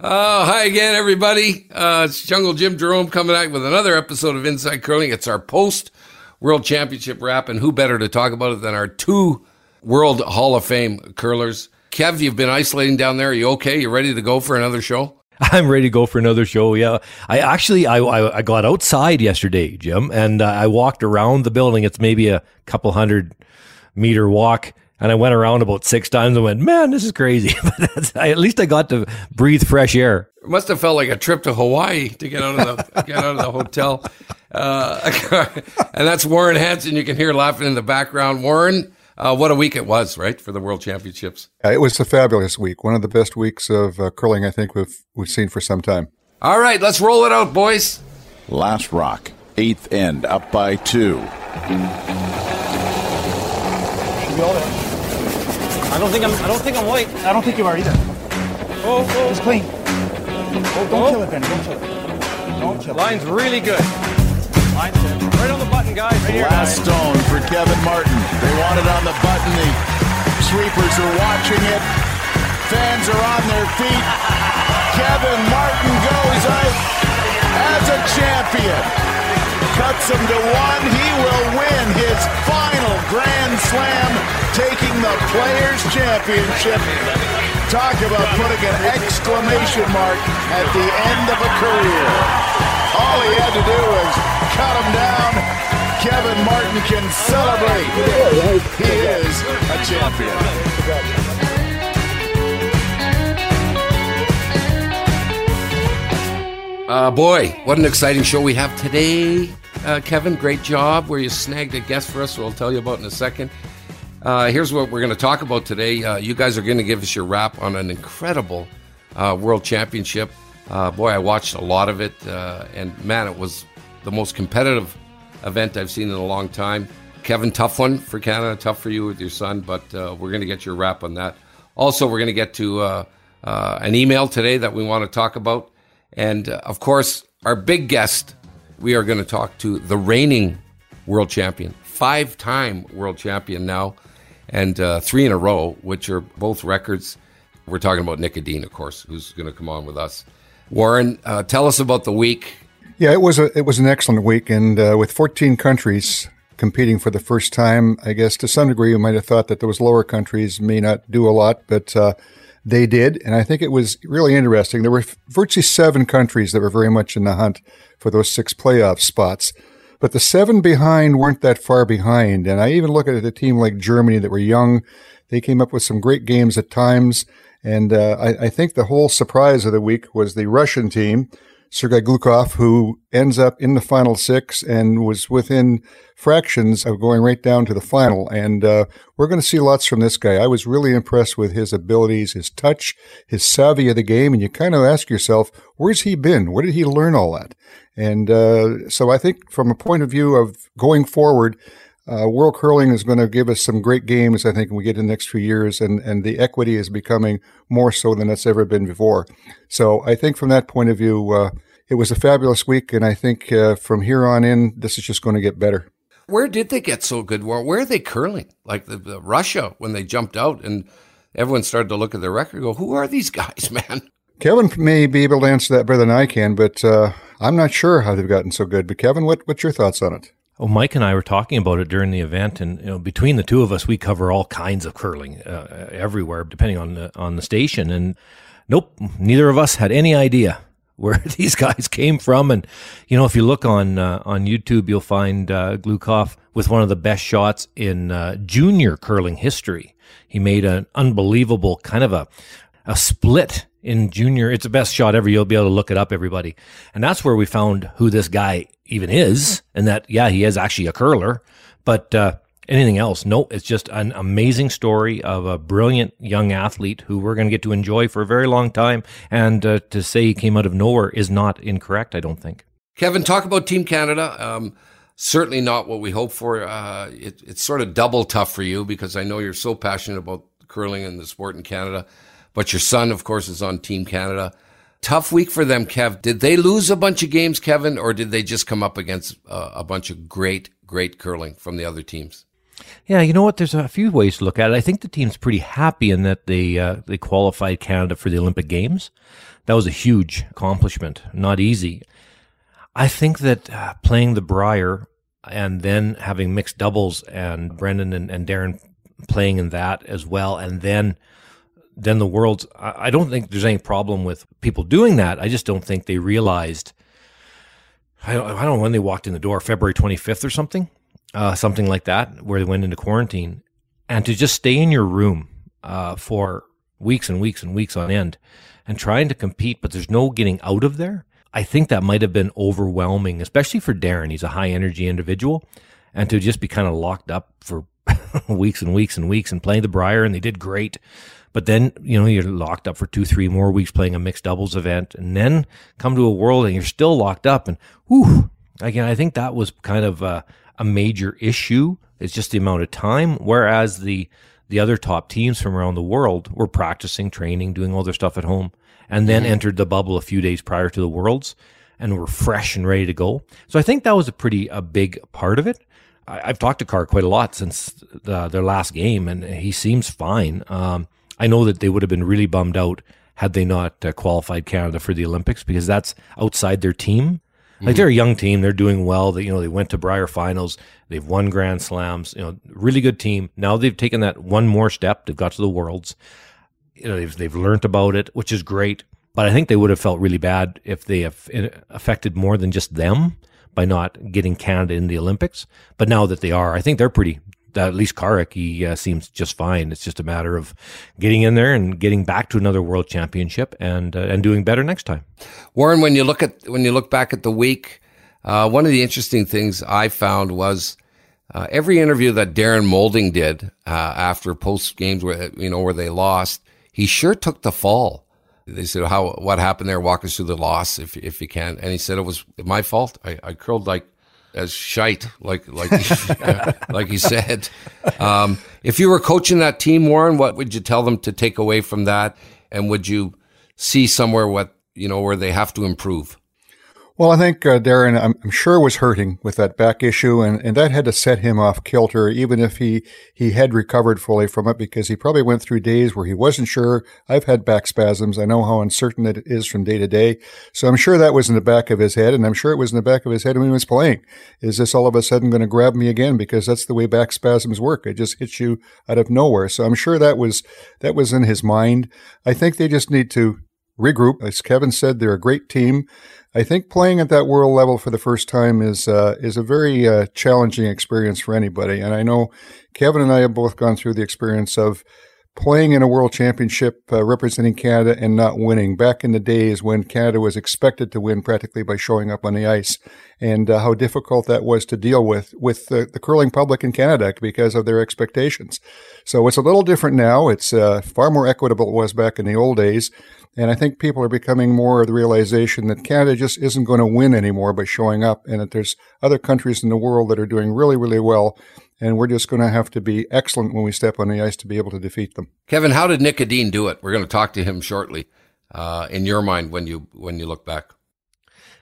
Uh, hi again, everybody. Uh, it's Jungle Jim Jerome coming out with another episode of Inside Curling. It's our post World Championship wrap, and who better to talk about it than our two World Hall of Fame curlers? Kev, you've been isolating down there. Are you okay? You ready to go for another show? I'm ready to go for another show. Yeah, I actually I I, I got outside yesterday, Jim, and uh, I walked around the building. It's maybe a couple hundred meter walk, and I went around about six times and went, man, this is crazy. but I, at least I got to breathe fresh air. It must have felt like a trip to Hawaii to get out of the get out of the hotel. Uh, and that's Warren Hansen. You can hear laughing in the background. Warren, uh, what a week it was, right, for the World Championships. it was a fabulous week. One of the best weeks of uh, curling I think we've we've seen for some time. All right, let's roll it out, boys. Last rock, eighth end, up by two. I don't think I'm. I don't think I'm white. I don't think you are either. Oh, oh. It's clean. Oh, don't Oh. kill it, Benny. Don't kill it. Don't kill it. Line's really good. Line's good. Right on the button, guys. Right here, Last guys. stone for Kevin Martin. They want it on the button. The sweepers are watching it. Fans are on their feet. Kevin Martin goes out as a champion. Cuts him to one. He will win his final Grand Slam, taking the Players' Championship. Talk about putting an exclamation mark at the end of a career. All he had to do was cut him down. Kevin Martin can celebrate. He is a champion. Uh, boy, what an exciting show we have today. Uh, Kevin, great job where you snagged a guest for us, who I'll tell you about in a second. Uh, here's what we're going to talk about today. Uh, you guys are going to give us your wrap on an incredible uh, World Championship. Uh, boy, I watched a lot of it, uh, and man, it was the most competitive event I've seen in a long time. Kevin, tough one for Canada, tough for you with your son, but we're going to get your wrap on that. Also, we're going to get to an email today that we want to talk about. And of course, our big guest, we are going to talk to the reigning world champion, five time world champion now, and uh, three in a row, which are both records. We're talking about Nick Edin, of course, who's going to come on with us. Warren, uh, tell us about the week. Yeah, it was a it was an excellent week, and uh, with 14 countries competing for the first time, I guess to some degree you might have thought that those lower countries may not do a lot, but uh, they did, and I think it was really interesting. There were virtually seven countries that were very much in the hunt for those six playoff spots. But the seven behind weren't that far behind. And I even look at a team like Germany that were young. They came up with some great games at times. And uh, I, I think the whole surprise of the week was the Russian team, Sergei Glukhov, who ends up in the final six and was within fractions of going right down to the final. And uh, we're going to see lots from this guy. I was really impressed with his abilities, his touch, his savvy of the game. And you kind of ask yourself, where's he been? Where did he learn all that? And uh, so I think from a point of view of going forward, uh, World Curling is going to give us some great games, I think, when we get in the next few years, and, and the equity is becoming more so than it's ever been before. So I think from that point of view, uh, it was a fabulous week, and I think uh, from here on in, this is just going to get better. Where did they get so good? Where, where are they curling? Like the, the Russia when they jumped out and everyone started to look at their record and go, who are these guys, man? Kevin may be able to answer that better than I can, but uh, I'm not sure how they've gotten so good. But Kevin, what, what's your thoughts on it? Oh, Mike and I were talking about it during the event, and you know, between the two of us, we cover all kinds of curling uh, everywhere, depending on the on the station. And nope, neither of us had any idea where these guys came from. And you know, if you look on uh, on YouTube, you'll find uh, Glukhov with one of the best shots in uh, junior curling history. He made an unbelievable kind of a a split in junior. It's the best shot ever. You'll be able to look it up, everybody. And that's where we found who this guy even is, and that yeah, he is actually a curler. But uh, anything else? No, it's just an amazing story of a brilliant young athlete who we're going to get to enjoy for a very long time. And uh, to say he came out of nowhere is not incorrect, I don't think. Kevin, talk about Team Canada. Um, certainly not what we hope for. Uh, it, it's sort of double tough for you because I know you're so passionate about curling and the sport in Canada. But your son, of course, is on Team Canada. Tough week for them, Kev. Did they lose a bunch of games, Kevin, or did they just come up against uh, a bunch of great, great curling from the other teams? Yeah, you know what? There's a few ways to look at it. I think the team's pretty happy in that they uh, they qualified Canada for the Olympic Games. That was a huge accomplishment, not easy. I think that uh, playing the Brier and then having mixed doubles and Brendan and, and Darren playing in that as well, and then then the world's. I don't think there's any problem with people doing that. I just don't think they realized. I don't, I don't know when they walked in the door, February 25th or something, uh, something like that, where they went into quarantine, and to just stay in your room uh, for weeks and weeks and weeks on end, and trying to compete, but there's no getting out of there. I think that might have been overwhelming, especially for Darren. He's a high energy individual, and to just be kind of locked up for weeks and weeks and weeks and playing the Brier, and they did great. But then, you know, you're locked up for two, three more weeks playing a mixed doubles event and then come to a world and you're still locked up. And whew, again, I think that was kind of a, a major issue. It's just the amount of time. Whereas the, the other top teams from around the world were practicing, training, doing all their stuff at home, and then mm-hmm. entered the bubble a few days prior to the worlds and were fresh and ready to go. So I think that was a pretty a big part of it. I, have talked to Carr quite a lot since the, their last game, and he seems fine. Um, I know that they would have been really bummed out had they not uh, qualified Canada for the Olympics because that's outside their team. Mm-hmm. Like they're a young team, they're doing well. That you know they went to Brier finals, they've won Grand Slams. You know, really good team. Now they've taken that one more step. They've got to the Worlds. You know, they've they've learned about it, which is great. But I think they would have felt really bad if they have affected more than just them by not getting Canada in the Olympics. But now that they are, I think they're pretty at least Karrick, he uh, seems just fine. It's just a matter of getting in there and getting back to another world championship and uh, and doing better next time. Warren, when you look at when you look back at the week, uh, one of the interesting things I found was uh, every interview that Darren Moulding did uh, after post games where you know where they lost, he sure took the fall. They said, "How what happened there? Walk us through the loss, if if you can." And he said, "It was my fault. I, I curled like as shite, like like like you said. Um, if you were coaching that team, Warren, what would you tell them to take away from that? And would you see somewhere what you know where they have to improve? Well, I think uh, Darren, I'm, I'm, sure, was hurting with that back issue, and, and that had to set him off kilter, even if he, he had recovered fully from it, because he probably went through days where he wasn't sure. I've had back spasms. I know how uncertain it is from day to day. So I'm sure that was in the back of his head, and I'm sure it was in the back of his head when he was playing. Is this all of a sudden going to grab me again? Because that's the way back spasms work. It just hits you out of nowhere. So I'm sure that was that was in his mind. I think they just need to regroup. As Kevin said, they're a great team. I think playing at that world level for the first time is uh, is a very uh, challenging experience for anybody. And I know Kevin and I have both gone through the experience of playing in a world championship uh, representing Canada and not winning back in the days when Canada was expected to win practically by showing up on the ice and uh, how difficult that was to deal with with the, the, curling public in Canada because of their expectations. So it's a little different now. It's uh, far more equitable it was back in the old days. And I think people are becoming more of the realization that Canada just isn't going to win anymore by showing up and that there's other countries in the world that are doing really, really well. And we're just going to have to be excellent when we step on the ice to be able to defeat them. Kevin, how did Nick Edin do it? We're going to talk to him shortly. Uh, in your mind, when you when you look back,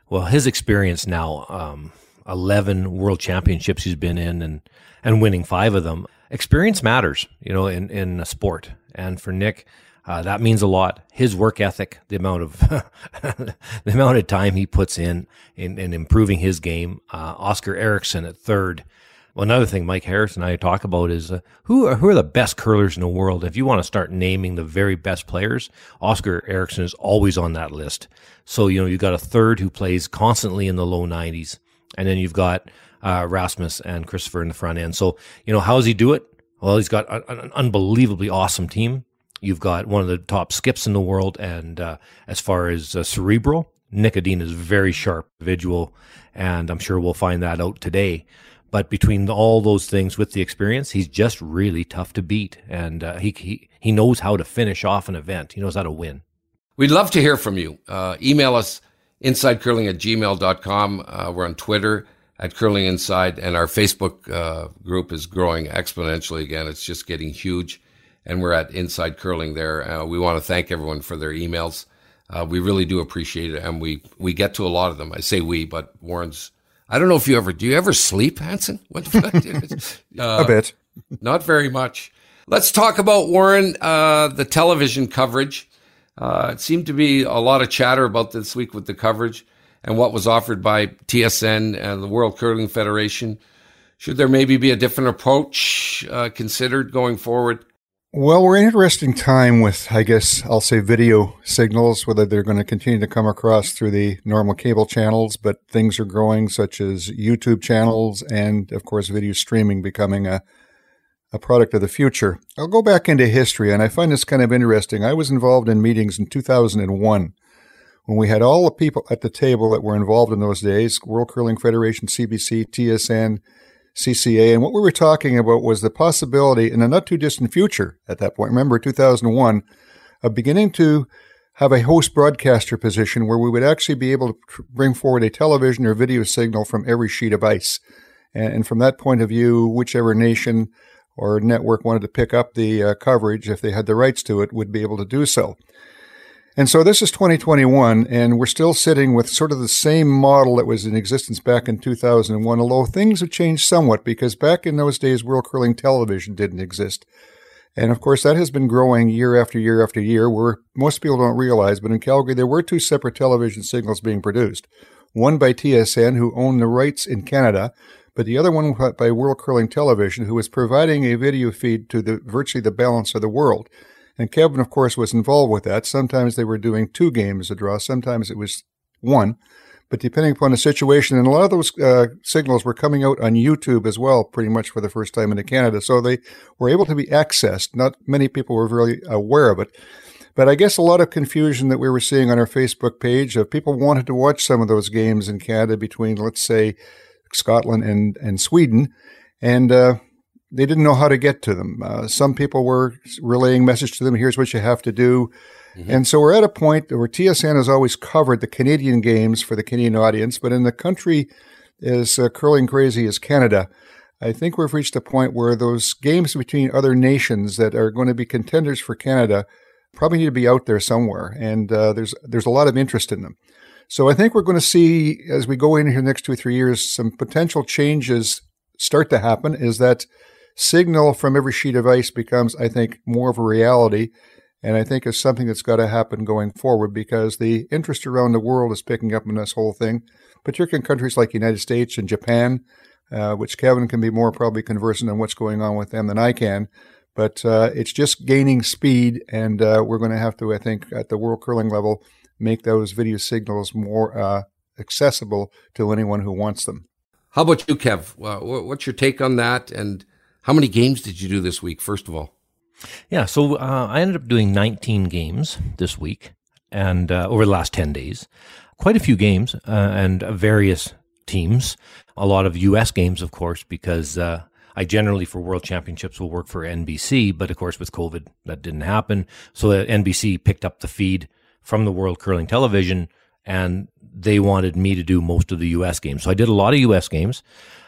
well, his experience now, um, eleven World Championships he's been in, and and winning five of them. Experience matters, you know, in in a sport. And for Nick, uh, that means a lot. His work ethic, the amount of the amount of time he puts in in, in improving his game. Uh, Oskar Eriksson at third. Well, another thing Mike Harris and I talk about is uh, who are, who are the best curlers in the world. If you want to start naming the very best players, Oskar Eriksson is always on that list. So you know you've got a third who plays constantly in the low 90s, and then you've got uh, Rasmus and Christoffer in the front end. So you know how does he do it? Well, he's got an unbelievably awesome team. You've got one of the top skips in the world, and uh, as far as uh, cerebral, Nick Edin is very sharp individual, and I'm sure we'll find that out today. But between all those things with the experience, he's just really tough to beat, and uh, he, he he knows how to finish off an event. He knows how to win. We'd love to hear from you. Uh, email us insidecurling at gmail.com. Uh, we're on Twitter at Curling Inside, and our Facebook uh, group is growing exponentially again. It's just getting huge and we're at Inside Curling there. Uh, we want to thank everyone for their emails. Uh, we really do appreciate it, and we we get to a lot of them. I say we, but Warren's. I don't know if you ever do. You ever sleep, Hansen? What uh, a bit. Not very much. Let's talk about Warren, uh, the television coverage. Uh, it seemed to be a lot of chatter about this week with the coverage and what was offered by TSN and the World Curling Federation. Should there maybe be a different approach uh, considered going forward? Well, we're in an interesting time with, I guess, I'll say video signals, whether they're going to continue to come across through the normal cable channels, but things are growing, such as YouTube channels and, of course, video streaming becoming a, a product of the future. I'll go back into history, and I find this kind of interesting. I was involved in meetings in 2001 when we had all the people at the table that were involved in those days World Curling Federation, CBC, TSN, CCA. And what we were talking about was the possibility in a not too distant future at that point, remember 2001, of beginning to have a host broadcaster position where we would actually be able to bring forward a television or video signal from every sheet of ice. And, from that point of view, whichever nation or network wanted to pick up the uh, coverage, if they had the rights to it, would be able to do so. And so this is 2021, and we're still sitting with sort of the same model that was in existence back in 2001, although things have changed somewhat because back in those days, World Curling Television didn't exist. And of course, that has been growing year after year after year, where most people don't realize, but in Calgary, there were two separate television signals being produced. One by TSN, who owned the rights in Canada, but the other one by World Curling Television, who was providing a video feed to the virtually the balance of the world. And Kevin, of course, was involved with that. Sometimes they were doing two games a draw, sometimes it was one. But depending upon the situation, and a lot of those uh, signals were coming out on YouTube as well, pretty much for the first time into Canada. So they were able to be accessed. Not many people were really aware of it. But I guess a lot of confusion that we were seeing on our Facebook page of people wanted to watch some of those games in Canada between, let's say, Scotland and, and Sweden. And uh, they didn't know how to get to them. Uh, some people were relaying message to them. Here's what you have to do. Mm-hmm. And so we're at a point where TSN has always covered the Canadian games for the Canadian audience, but in the country as uh, curling crazy as Canada, I think we've reached a point where those games between other nations that are going to be contenders for Canada probably need to be out there somewhere, and uh, there's there's a lot of interest in them. So I think we're going to see as we go in here the next two or three years some potential changes start to happen. Is that signal from every sheet of ice becomes, I think, more of a reality. And I think it's something that's got to happen going forward because the interest around the world is picking up in this whole thing, particularly in countries like the United States and Japan, uh, which Kevin can be more probably conversant on what's going on with them than I can. But uh, it's just gaining speed, and uh, we're going to have to, I think, at the world curling level, make those video signals more uh, accessible to anyone who wants them. How about you, Kev? what's your take on that? And how many games did you do this week, first of all? Yeah, so uh, I ended up doing 19 games this week and uh, over the last 10 days. Quite a few games uh, and various teams. A lot of U.S. games, of course, because uh, I generally, for World Championships, will work for NBC. But of course, with COVID, that didn't happen. So NBC picked up the feed from the World Curling Television and they wanted me to do most of the U.S. games. So I did a lot of U.S. games.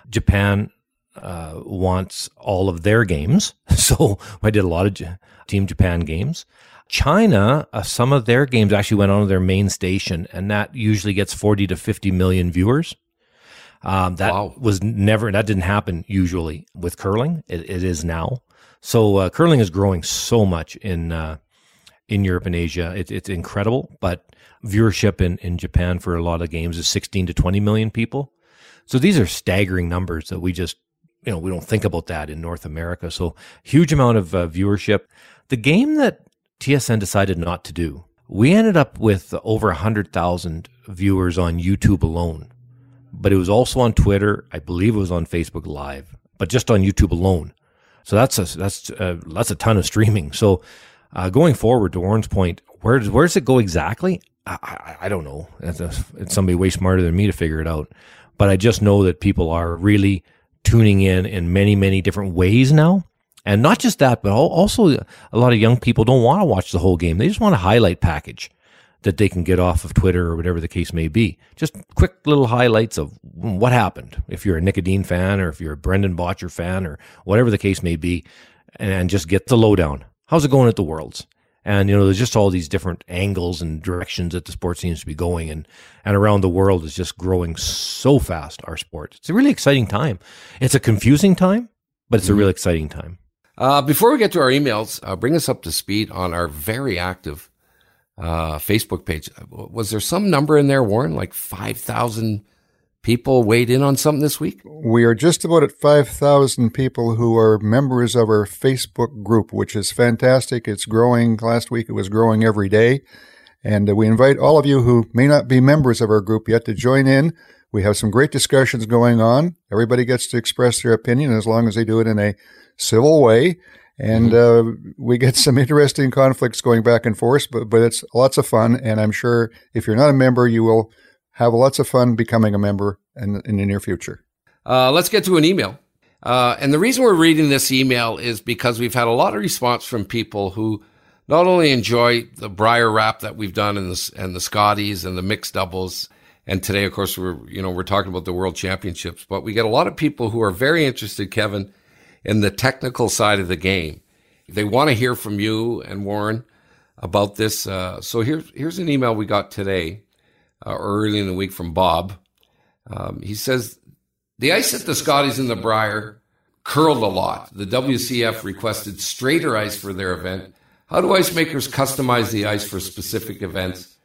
Japan uh, wants all of their games. So I did a lot of J- Team Japan games. China, uh, some of their games actually went on their main station, and that usually gets 40 to 50 million viewers. Um, that wow. was never, that didn't happen usually with curling. it, it is now. So uh, curling is growing so much in uh, in Europe and Asia. It, it's incredible, but viewership in, in Japan for a lot of games is 16 to 20 million people. So these are staggering numbers that we just you know, we don't think about that in North America. So huge amount of uh, viewership. The game that TSN decided not to do, we ended up with over 100,000 viewers on YouTube alone. But it was also on Twitter. I believe it was on Facebook Live, but just on YouTube alone. So that's a, that's a, uh, that's a ton of streaming. So uh, going forward to Warren's point, where does, where does it go exactly? I, I, I don't know. It's, a, it's somebody way smarter than me to figure it out. But I just know that people are really tuning in in many, many different ways now. And not just that, but also a lot of young people don't want to watch the whole game. They just want a highlight package that they can get off of Twitter or whatever the case may be. Just quick little highlights of what happened. If you're a Edin fan or if you're a Brendan Bottcher fan or whatever the case may be, and just get the lowdown. How's it going at the Worlds? And, you know, there's just all these different angles and directions that the sport seems to be going. And, and around the world is just growing so fast, our sport. It's a really exciting time. It's a confusing time but it's a real exciting time. Uh, before we get to our emails, uh, bring us up to speed on our very active uh, Facebook page. Was there some number in there, Warren? Like 5,000 people weighed in on something this week? We are just about at 5,000 people who are members of our Facebook group, which is fantastic. It's growing. Last week it was growing every day. And uh, we invite all of you who may not be members of our group yet to join in. We have some great discussions going on. Everybody gets to express their opinion as long as they do it in a civil way. And uh, we get some interesting conflicts going back and forth, but, but it's lots of fun. And I'm sure if you're not a member, you will have lots of fun becoming a member in, in the near future. Uh, let's get to an email. Uh, and the reason we're reading this email is because we've had a lot of response from people who not only enjoy the Brier wrap that we've done and the, and the Scotties and the mixed doubles. And today, of course, we're, you know, we're talking about the world championships, but we get a lot of people who are very interested, Kevin, in the technical side of the game. They want to hear from you and Warren about this. Uh, so here's, here's an email we got today, uh, early in the week from Bob. Um, he says, the ice at the Scotties and the Brier curled a lot. The WCF requested straighter ice for their event. How do ice makers customize the ice for specific events?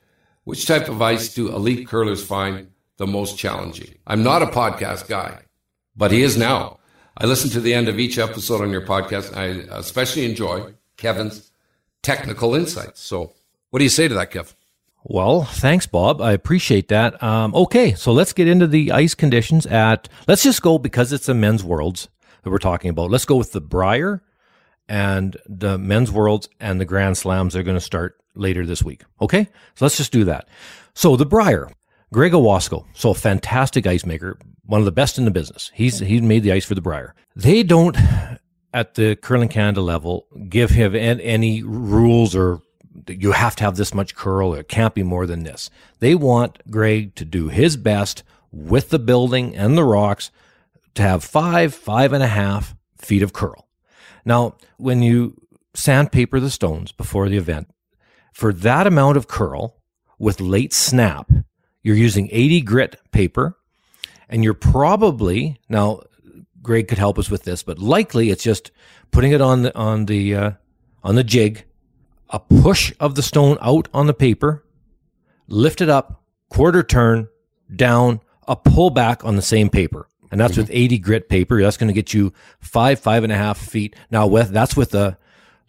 Which type of ice do elite curlers find the most challenging? I'm not a podcast guy, but he is now. I listen to the end of each episode on your podcast. I especially enjoy Kevin's technical insights. So, what do you say to that, Kev? Well, thanks, Bob. I appreciate that. Um, okay, so let's get into the ice conditions at. Let's just go because it's the men's worlds that we're talking about. Let's go with the Brier and the men's worlds and the Grand Slams They're going to start later this week. Okay, so let's just do that. So the Brier, Greg Ewasko, so a fantastic ice maker, one of the best in the business. He's he made the ice for the Brier. They don't at the Curling Canada level give him any rules or you have to have this much curl. It can't be more than this. They want Greg to do his best with the building and the rocks to have five, five and a half feet of curl. Now, when you sandpaper the stones before the event, for that amount of curl with late snap, you're using 80 grit paper and you're probably now Greg could help us with this, but likely it's just putting it on the on the uh, on the jig, a push of the stone out on the paper, lift it up, quarter turn, down, a pull back on the same paper. And that's mm-hmm. with 80 grit paper. That's going to get you five, five and a half feet. Now with, that's with a,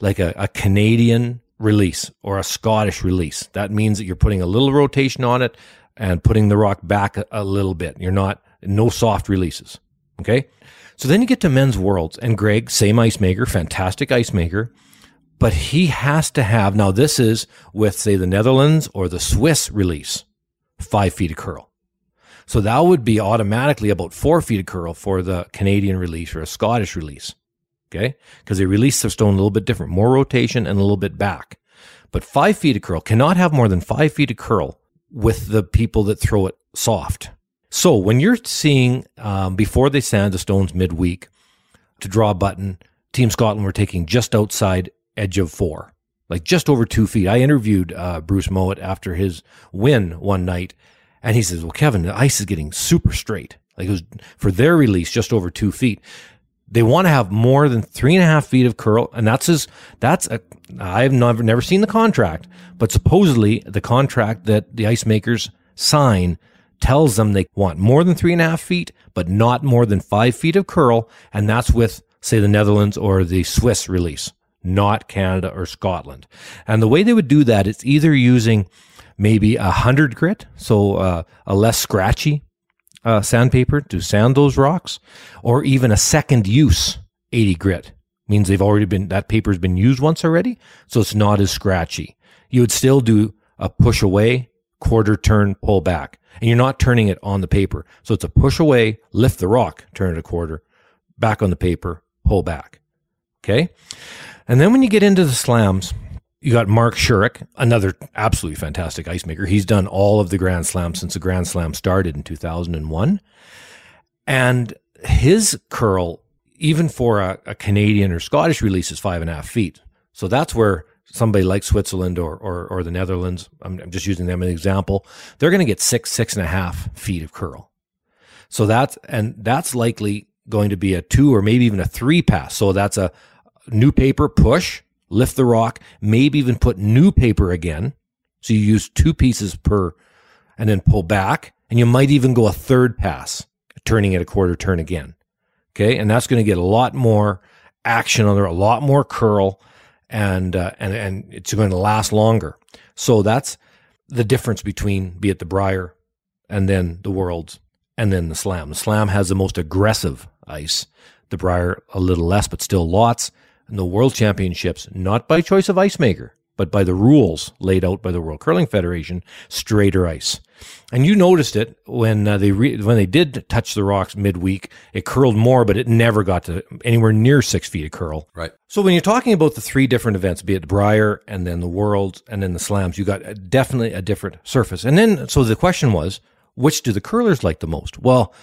like a, a Canadian release or a Scottish release. That means that you're putting a little rotation on it and putting the rock back a, a little bit. You're not, no soft releases. Okay. So then you get to men's worlds and Greg, same ice maker, fantastic ice maker, but he has to have, now this is with say the Netherlands or the Swiss release, five feet of curl. So that would be automatically about four feet of curl for the Canadian release or a Scottish release. Okay. Because they release the stone a little bit different, more rotation and a little bit back. But five feet of curl cannot have more than five feet of curl with the people that throw it soft. So when you're seeing, um, before they sand the stones midweek to draw a button, Team Scotland were taking just outside edge of four, like just over two feet. I interviewed uh, Bruce Mowat after his win one night and he says, well, Kevin, the ice is getting super straight. Like it was for their release, just over two feet. They want to have more than three and a half feet of curl. And that's his, that's a, I've never, never seen the contract, but supposedly the contract that the ice makers sign tells them they want more than three and a half feet, but not more than five feet of curl. And that's with, say, the Netherlands or the Swiss release, not Canada or Scotland. And the way they would do that is either using maybe a hundred grit, so uh, a less scratchy uh, sandpaper to sand those rocks, or even a second use 80 grit means they've already been that paper's been used once already, so it's not as scratchy. You would still do a push away, quarter turn, pull back, and you're not turning it on the paper. So it's a push away, lift the rock, turn it a quarter, back on the paper, pull back. Okay. And then when you get into the slams, you got Mark Shurek, another absolutely fantastic ice maker. He's done all of the Grand Slams since the Grand Slam started in 2001. And his curl, even for a, a, Canadian or Scottish release, is five and a half feet. So that's where somebody like Switzerland or, or, or the Netherlands, I'm, I'm just using them as an example, they're going to get six, six and a half feet of curl. So that's, and that's likely going to be a two or maybe even a three pass. So that's a new paper push, lift the rock, maybe even put new paper again. So you use two pieces per and then pull back. And you might even go a third pass, turning it a quarter turn again. Okay. And that's going to get a lot more action on there, a lot more curl, and, uh, and, and it's going to last longer. So that's the difference between, be it the Brier and then the Worlds and then the Slam. The Slam has the most aggressive ice. The Brier a little less, but still lots. And the World Championships, not by choice of ice maker, but by the rules laid out by the World Curling Federation, straighter ice. And you noticed it when uh, they re- when they did touch the rocks midweek. It curled more, but it never got to anywhere near six feet of curl. Right. So when you're talking about the three different events, be it the Brier and then the Worlds and then the Slams, you got a, definitely a different surface. And then so the question was, which do the curlers like the most? Well,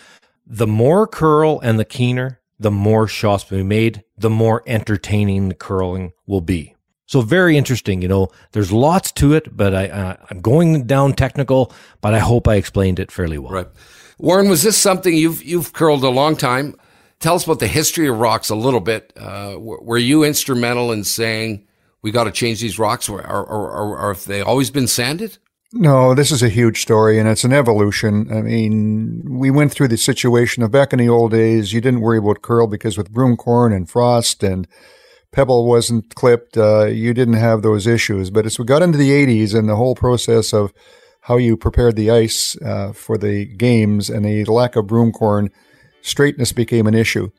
the more curl and the keener, the more shots will be made, the more entertaining the curling will be. So very interesting. You know, there's lots to it, but I, uh, I'm going down technical, but I hope I explained it fairly well. Right. Warren, was this something you've you've curled a long time? Tell us about the history of rocks a little bit. Uh, were, you instrumental in saying we got to change these rocks, or, or, or, or have they always been sanded? No, this is a huge story and it's an evolution. I mean, we went through the situation of back in the old days, you didn't worry about curl because with broom corn and frost and pebble wasn't clipped, uh, you didn't have those issues. But as we got into the 80s and the whole process of how you prepared the ice uh, for the games and the lack of broom corn, straightness became an issue.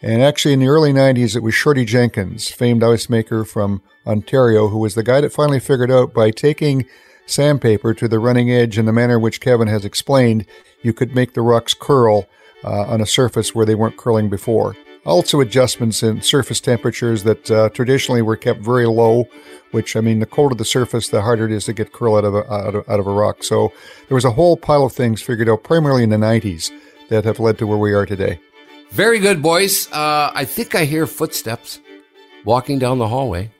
And actually, in the early 90s, it was Shorty Jenkins, famed ice maker from Ontario, who was the guy that finally figured out by taking sandpaper to the running edge in the manner which Kevin has explained, you could make the rocks curl uh, on a surface where they weren't curling before. Also, adjustments in surface temperatures that uh, traditionally were kept very low, which I mean, the colder the surface, the harder it is to get curl out of, a, out of, out of a rock. So there was a whole pile of things figured out primarily in the 90s that have led to where we are today. Very good, boys. Uh, I think I hear footsteps walking down the hallway.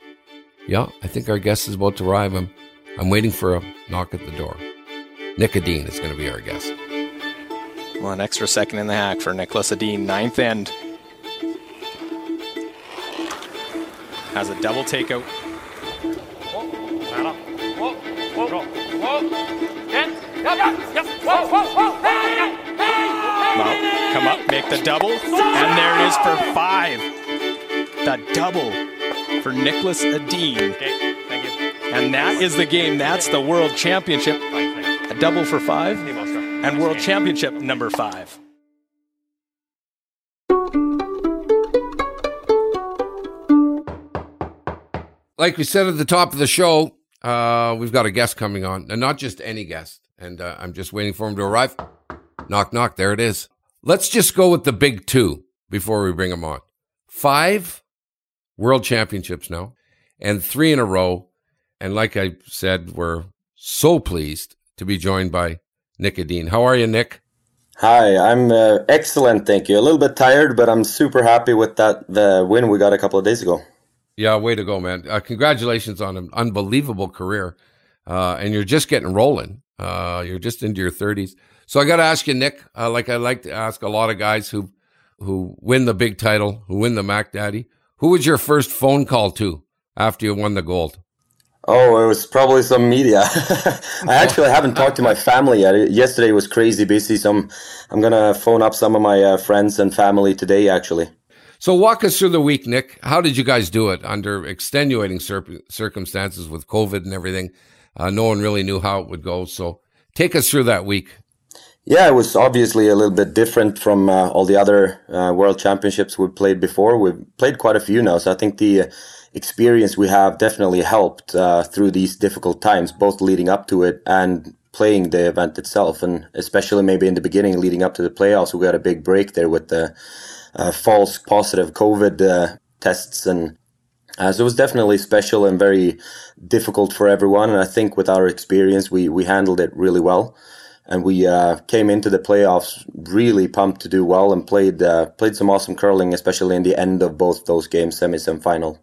Yeah, I think our guest is about to arrive. I'm, I'm waiting for a knock at the door. Nick Edin is going to be our guest. Well, an extra second in the hack for Nicholas Edin, ninth end. Has a double takeout. Well, come up, make the double, and there it is for five. The double for Nicholas Edin. Okay. And that is the game. That's the World Championship. A double for five, and World Championship number five. Like we said at the top of the show, uh, we've got a guest coming on, and not just any guest. And uh, I'm just waiting for him to arrive. Knock, knock. There it is. Let's just go with the big two before we bring him on. Five world championships now, and three in a row. And like I said, we're so pleased to be joined by Nick. How are you, Nick? Hi, I'm uh, excellent, thank you. A little bit tired, but I'm super happy with that the win we got a couple of days ago. Yeah, way to go, man. Uh, congratulations on an unbelievable career. Uh, and you're just getting rolling. Uh, you're just into your 30s. So I got to ask you, Nick, uh, like I like to ask a lot of guys who who win the big title, who win the Mac Daddy, who was your first phone call to after you won the gold? Oh, it was probably some media. I actually haven't talked to my family yet. Yesterday was crazy busy, so I'm, I'm gonna phone up some of my uh, friends and family today. Actually, So walk us through the week, Nick. How did you guys do it under extenuating cir- circumstances with COVID and everything? Uh, no one really knew how it would go. So take us through that week. Yeah, it was obviously a little bit different from uh, all the other uh, World Championships we've played before. We've played quite a few now, so I think the uh, experience we have definitely helped uh, through these difficult times, both leading up to it and playing the event itself, and especially maybe in the beginning, leading up to the playoffs, we got a big break there with the uh, false positive COVID uh, tests, and uh, so it was definitely special and very difficult for everyone. And I think with our experience, we we handled it really well, and we uh, came into the playoffs really pumped to do well and played uh, played some awesome curling, especially in the end of both those games, semis and final.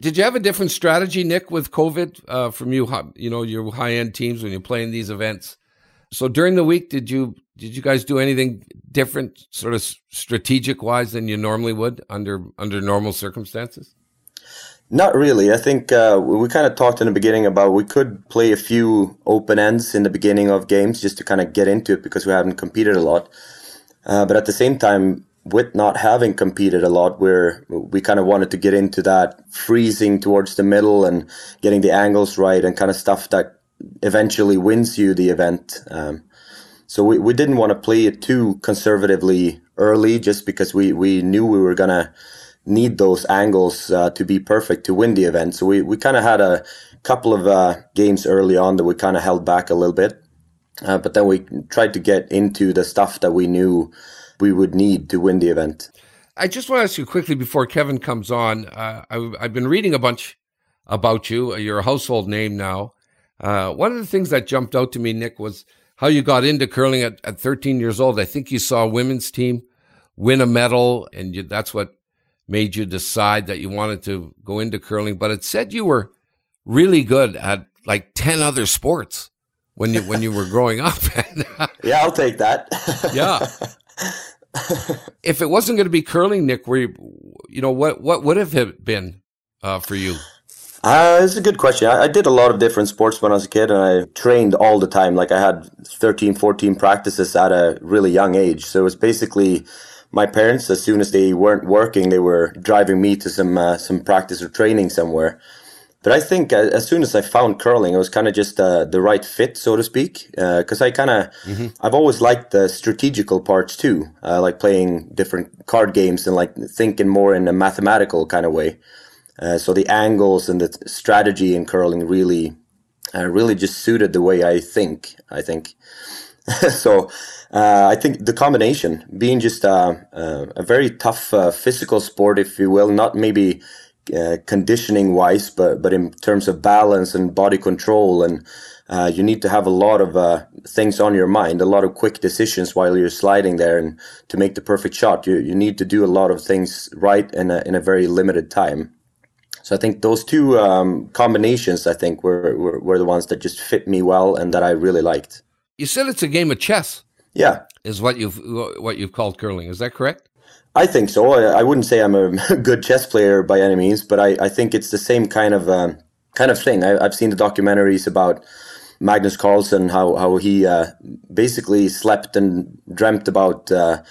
Did you have a different strategy, Nick, with COVID uh, from you? You know, your high end teams when you're playing these events. So during the week, did you did you guys do anything different, sort of strategic wise, than you normally would under under normal circumstances? Not really. I think uh, we kind of talked in the beginning about we could play a few open ends in the beginning of games just to kind of get into it because we haven't competed a lot. Uh, but at the same time, with not having competed a lot, where we kind of wanted to get into that freezing towards the middle and getting the angles right and kind of stuff that eventually wins you the event. Um, so we, we didn't want to play it too conservatively early just because we, we knew we were going to need those angles uh, to be perfect to win the event. So we, we kind of had a couple of uh, games early on that we kind of held back a little bit. Uh, but then we tried to get into the stuff that we knew we would need to win the event. I just want to ask you quickly before Kevin comes on. Uh, I, I've been reading a bunch about you. You're a household name now. Uh, one of the things that jumped out to me, Nick, was how you got into curling at, at 13 years old. I think you saw a women's team win a medal, and you, that's what made you decide that you wanted to go into curling. But it said you were really good at like 10 other sports when you when you were growing up. yeah, I'll take that. yeah. if it wasn't going to be curling, Nick, were you, you know, what what would have it been uh, for you? Uh, it's a good question. I, I, did a lot of different sports when I was a kid and I trained all the time. Like I had 13, 14 practices at a really young age. So it was basically my parents, as soon as they weren't working, they were driving me to some, uh, some practice or training somewhere. But I think uh, as soon as I found curling, it was kind of just uh, the right fit, so to speak. Because uh, I kind of, mm-hmm. I've always liked the strategical parts too, uh, like playing different card games and like thinking more in a mathematical kind of way. Uh, so the angles and the strategy in curling really, uh, really just suited the way I think. I think. so uh, I think the combination being just uh, uh, a very tough physical sport, if you will, not maybe conditioning wise, but but in terms of balance and body control and. Uh, you need to have a lot of uh, things on your mind, a lot of quick decisions while you're sliding there, and to make the perfect shot, you you need to do a lot of things right in a in a very limited time. So I think those two um, combinations, I think, were, were, were the ones that just fit me well and that I really liked. You said it's a game of chess. Yeah, is what you've what you've called curling. Is that correct? I think so. I, I wouldn't say I'm a good chess player by any means, but I, I think it's the same kind of um, kind of thing. I, have seen the documentaries about Magnus Carlsen, how how he uh, basically slept and dreamt about. Uh,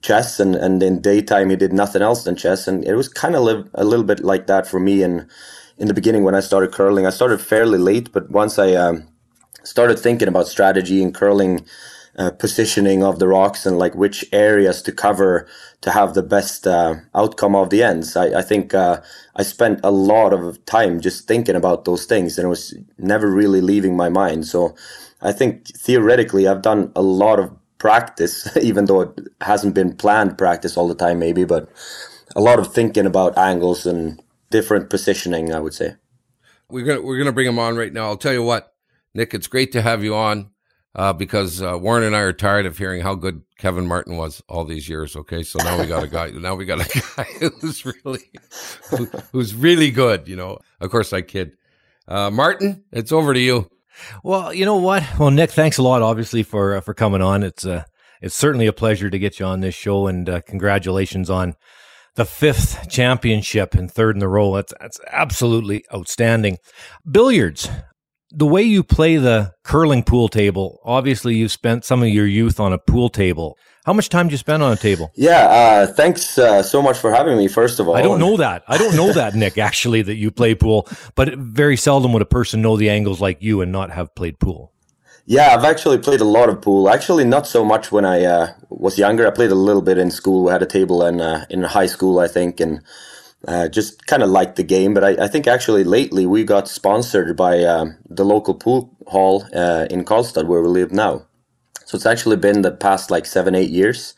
chess and, and in daytime he did nothing else than chess and it was kind of li- a little bit like that for me in in the beginning when I started curling I started fairly late but once I um, started thinking about strategy and curling uh, positioning of the rocks and like which areas to cover to have the best uh, outcome of the ends. I, I think uh, I spent a lot of time just thinking about those things and it was never really leaving my mind. So I think theoretically I've done a lot of practice, even though it hasn't been planned practice all the time, maybe, but a lot of thinking about angles and different positioning, I would say. We're gonna we're gonna bring him on right now. I'll tell you what, Nick, it's great to have you on uh, because uh, Warren and I are tired of hearing how good Kevin Martin was all these years. Okay, so now we got a guy. Now we got a guy who's really who, who's really good. You know, of course I kid. Uh, Martin, it's over to you. Well, you know what? Well, Nick, thanks a lot, obviously, for uh, for coming on. It's uh, it's certainly a pleasure to get you on this show, and uh, congratulations on the fifth championship and third in the row. That's that's absolutely outstanding. Billiards. The way you play the curling pool table, obviously you've spent some of your youth on a pool table. How much time do you spend on a table? Yeah, uh, thanks uh, so much for having me. First of all, I don't know that. I don't know that, Nick. Actually, that you play pool, but very seldom would a person know the angles like you and not have played pool. Yeah, I've actually played a lot of pool. Actually, not so much when I uh, was younger. I played a little bit in school. We had a table in uh, in high school, I think, and uh, just kind of liked the game. But I, I, think actually lately we got sponsored by um, the local pool hall uh, in Karlstad, where we live now. So it's actually been the past like seven, eight years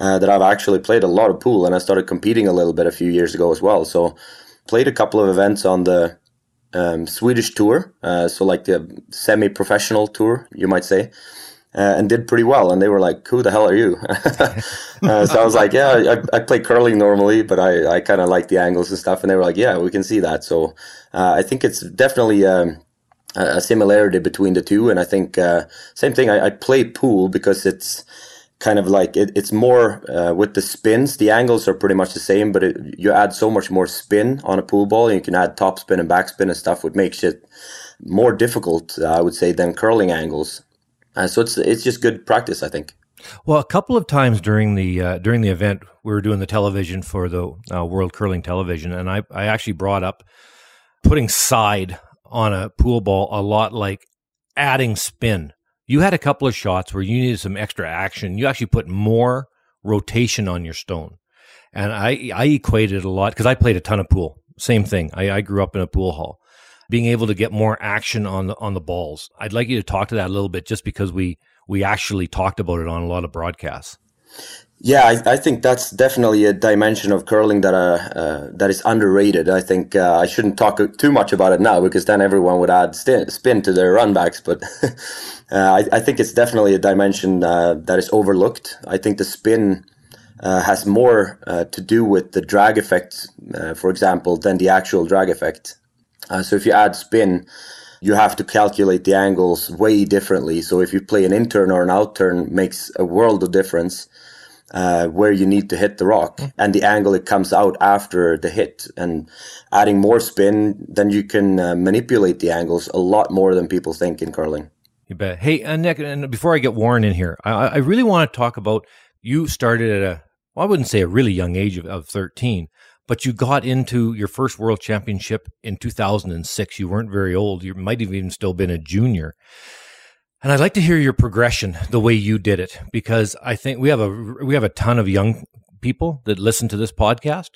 uh, that I've actually played a lot of pool, and I started competing a little bit a few years ago as well. So played a couple of events on the um, Swedish tour, uh, so like the semi-professional tour, you might say. Uh, and did pretty well. And they were like, "Who the hell are you?" uh, so I was like, "Yeah, I, I play curling normally, but I, I kind of like the angles and stuff." And they were like, "Yeah, we can see that." So uh, I think it's definitely um, a similarity between the two. And I think uh, same thing. I, I, play pool because it's kind of like it, it's more uh, with the spins. The angles are pretty much the same, but it, you add so much more spin on a pool ball. And you can add top spin and backspin and stuff, which makes it more difficult, uh, I would say, than curling angles. Uh, so it's it's just good practice, I think. Well, a couple of times during the uh, during the event, we were doing the television for the uh, World Curling Television, and I I actually brought up putting side on a pool ball a lot like adding spin. You had a couple of shots where you needed some extra action. You actually put more rotation on your stone, and I I equated a lot because I played a ton of pool. Same thing. I, I grew up in a pool hall. Being able to get more action on the on the balls. I'd like you to talk to that a little bit, just because we we actually talked about it on a lot of broadcasts. Yeah, I, I, think that's definitely a dimension of curling that uh, uh, that is underrated. I think uh, I shouldn't talk too much about it now because then everyone would add spin to their runbacks. But uh, I, I, think it's definitely a dimension uh, that is overlooked. I think the spin uh, has more to do with the drag effect, for example, than the actual drag effect. So if you add spin, you have to calculate the angles way differently. So if you play an in turn or an out turn, makes a world of difference. Uh, where you need to hit the rock mm. and the angle it comes out after the hit and adding more spin then you can uh, manipulate the angles a lot more than people think in curling you bet hey uh, nick and before i get warren in here i, I really want to talk about you started at a well, i wouldn't say a really young age of, of 13 but you got into your first world championship in 2006. You weren't very old. You might have even still been a junior. And I'd like to hear your progression, the way you did it, because I think we have a we have a ton of young people that listen to this podcast,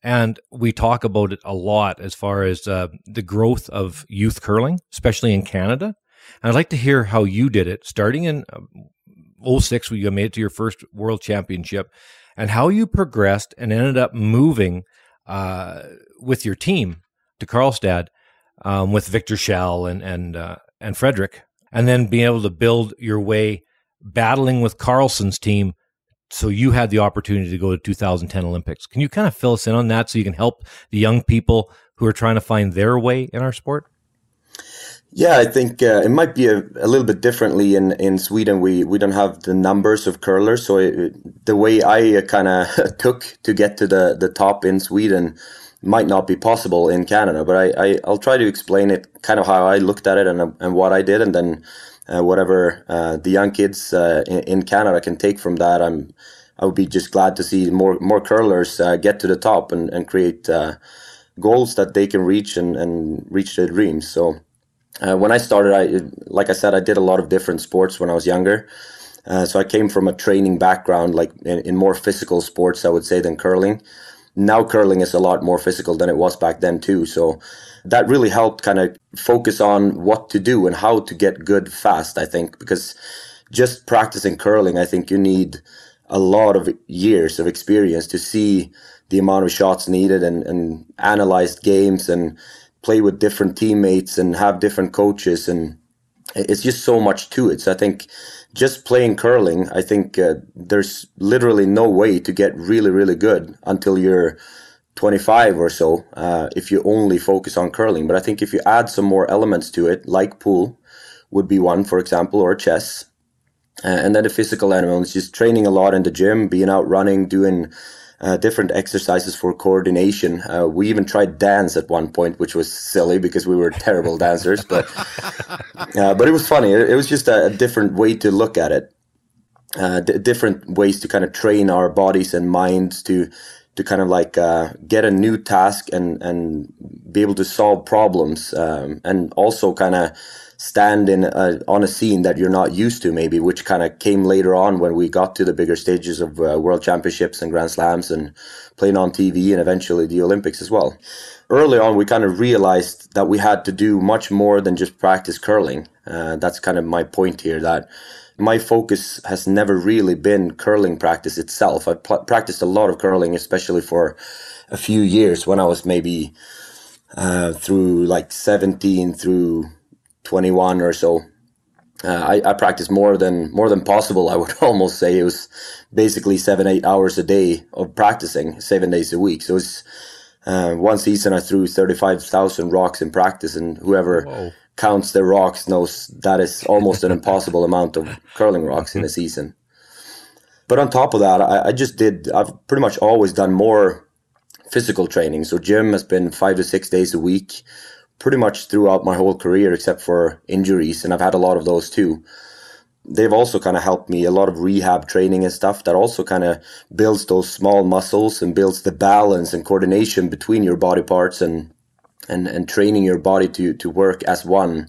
and we talk about it a lot as far as uh, the growth of youth curling, especially in Canada. And I'd like to hear how you did it, starting in uh, 06, when you made it to your first world championship, and how you progressed and ended up moving uh, with your team to Karlstad um, with Viktor Kjäll and and uh, and Fredrik, and then being able to build your way battling with Carlson's team. So you had the opportunity to go to 2010 Olympics. Can you kind of fill us in on that so you can help the young people who are trying to find their way in our sport? Yeah, I think uh, it might be a, a, little bit differently in, in Sweden. We we don't have the numbers of curlers, so it, the way I uh, kind of took to get to the, the top in Sweden might not be possible in Canada. But I, I will try to explain it kind of how I looked at it and and what I did, and then uh, whatever uh, the young kids uh, in, in, Canada can take from that. I'm I would be just glad to see more more curlers uh, get to the top and and create goals that they can reach and and reach their dreams. So. Uh, when I started, I like I said, I did a lot of different sports when I was younger. Uh, so I came from a training background, like in, in, more physical sports, I would say, than curling. Now curling is a lot more physical than it was back then too. So that really helped kind of focus on what to do and how to get good fast. I think because just practicing curling, I think you need a lot of years of experience to see the amount of shots needed and, and analyzed games and play with different teammates and have different coaches and it's just so much to it. So i think just playing curling i think uh, there's literally no way to get really really good until you're 25 or so uh, if you only focus on curling. But i think if you add some more elements to it like pool would be one for example or chess. Uh, and then the physical elements just training a lot in the gym being out running doing uh, different exercises for coordination. Uh, we even tried dance at one point, which was silly because we were terrible dancers, but uh, but it was funny. It, it was just a, a, different way to look at it, uh, d- different ways to kind of train our bodies and minds to to kind of like uh, get a new task and and be able to solve problems, um, and also kind of stand in a, on a scene that you're not used to maybe which kind of came later on when we got to the bigger stages of uh, world championships and grand slams and playing on tv and eventually the olympics as well. Early on we kind of realized that we had to do much more than just practice curling. Uh, that's kind of my point here that my focus has never really been curling practice itself. I've pl- practiced a lot of curling especially for a few years when i was maybe uh, through like 17 through 21 or so. Uh, I, I practiced more than more than possible. I would almost say it was basically seven eight hours a day of practicing, seven days a week. So it's uh, one season I threw thirty five thousand rocks in practice, and whoever counts their rocks knows that is almost an impossible amount of curling rocks in a season. But on top of that, I, I just did. I've pretty much always done more physical training. So gym has been five to six days a week, pretty much throughout my whole career, except for injuries, and I've had a lot of those too. They've also kind of helped me a lot of rehab training and stuff that also kind of builds those small muscles and builds the balance and coordination between your body parts and and and training your body to to work as one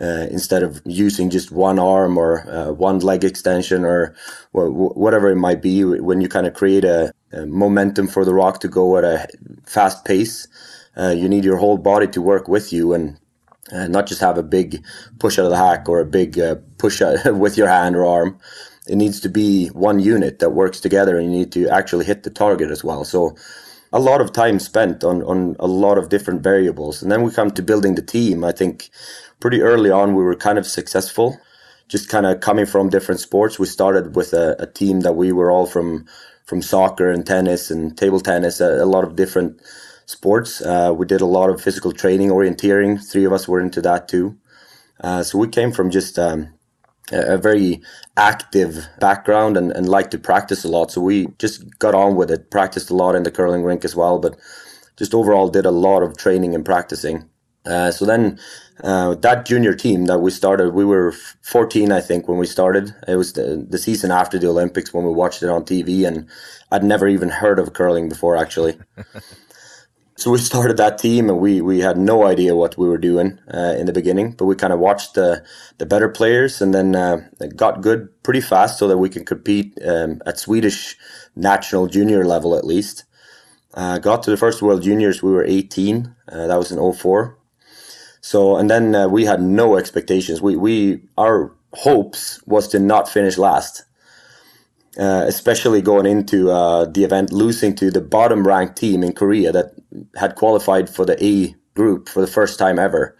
uh, instead of using just one arm or uh, one leg extension or whatever it might be. When you kind of create a, a, momentum for the rock to go at a fast pace, uh, you need your whole body to work with you and uh, not just have a big push out of the hack or a big uh, push out with your hand or arm. It needs to be one unit that works together, and you need to actually hit the target as well. So a lot of time spent on on a lot of different variables and then we come to building the team i think pretty early on we were kind of successful just kind of coming from different sports we started with a, a, team that we were all from from soccer and tennis and table tennis a, a lot of different sports uh, we did a lot of physical training orienteering three of us were into that too uh, so we came from just um, a very active background and, and like to practice a lot. So we just got on with it, practiced a lot in the curling rink as well, but just overall did a lot of training and practicing. Uh, so then uh, that junior team that we started, we were 14, I think, when we started. It was the, the season after the Olympics when we watched it on TV, and I'd never even heard of curling before, actually. So we started that team, and we we had no idea what we were doing uh, in the beginning, but we kind of watched the the better players, and then uh, got good pretty fast, so that we can compete um, at Swedish national junior level at least. Uh, got to the first World Juniors, we were 18. Uh, that was in 04. So and then uh, we had no expectations. We we our hopes was to not finish last. Uh, especially going into uh, the event, losing to the bottom ranked team in Korea that had qualified for the A group for the first time ever.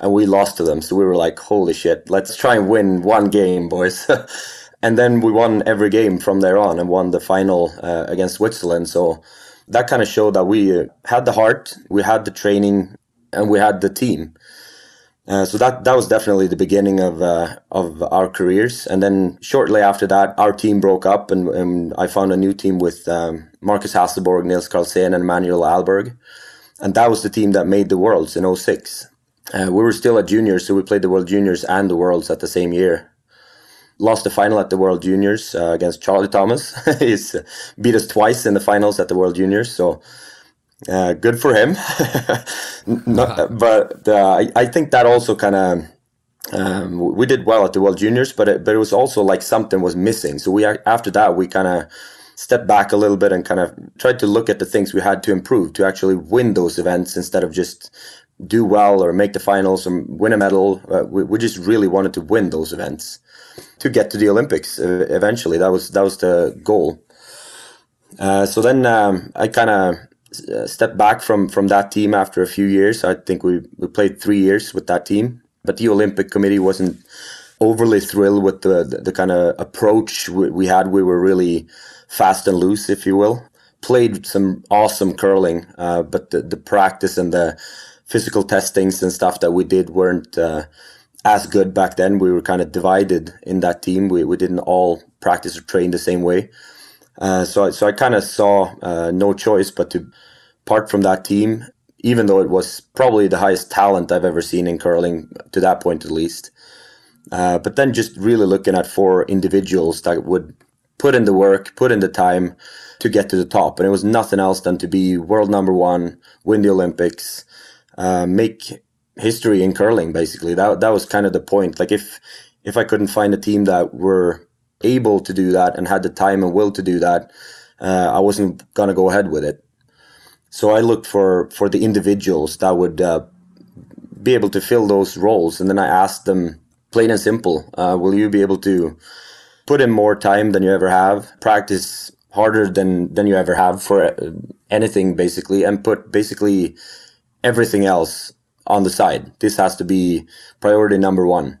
And we lost to them. So we were like, holy shit, let's try and win one game, boys. and then we won every game from there on and won the final uh, against Switzerland. So that kind of showed that we had the heart, we had the training, and we had the team. Uh, so that that was definitely the beginning of uh, of our careers, and then shortly after that, our team broke up, and, and I found a new team with um, Marcus Hasselborg, Nils Carlsen, and Manuel Allberg, and that was the team that made the Worlds in 06. Uh, we were still at juniors, so we played the World Juniors and the Worlds at the same year. Lost the final at the World Juniors uh, against Charlie Thomas. He's beat us twice in the finals at the World Juniors, so uh, good for him. Not, but uh, I, I, think that also kind of um, we did well at the World Juniors, but it, but it was also like something was missing. So we after that we kind of stepped back a little bit and kind of tried to look at the things we had to improve to actually win those events instead of just do well or make the finals or win a medal. Uh, we, we just really wanted to win those events to get to the Olympics uh, eventually. That was that was the goal. Uh, so then um, I kind of stepped back from from that team after a few years. I think we we played three years with that team, but the Olympic Committee wasn't overly thrilled with the the, the kind of approach we, we, had. We were really fast and loose, if you will. Played some awesome curling, uh, but the the practice and the physical testings and stuff that we did weren't. Uh, as good back then. We were kind of divided in that team. We, we didn't all practice or train the same way. Uh, so, so I kind of saw uh, no choice but to part from that team, even though it was probably the highest talent I've ever seen in curling to that point, at least. Uh, but then just really looking at four individuals that would put in the work, put in the time to get to the top, and it was nothing else than to be world number one, win the Olympics, uh, make history in curling. Basically, that that was kind of the point. Like if if I couldn't find a team that were able to do that and had the time and will to do that, uh, I wasn't gonna go ahead with it. So I looked for for the individuals that would uh, be able to fill those roles, and then I asked them, plain and simple, uh, will you be able to put in more time than you ever have, practice harder than than you ever have for uh, anything basically, and put basically everything else on the side. This has to be priority number one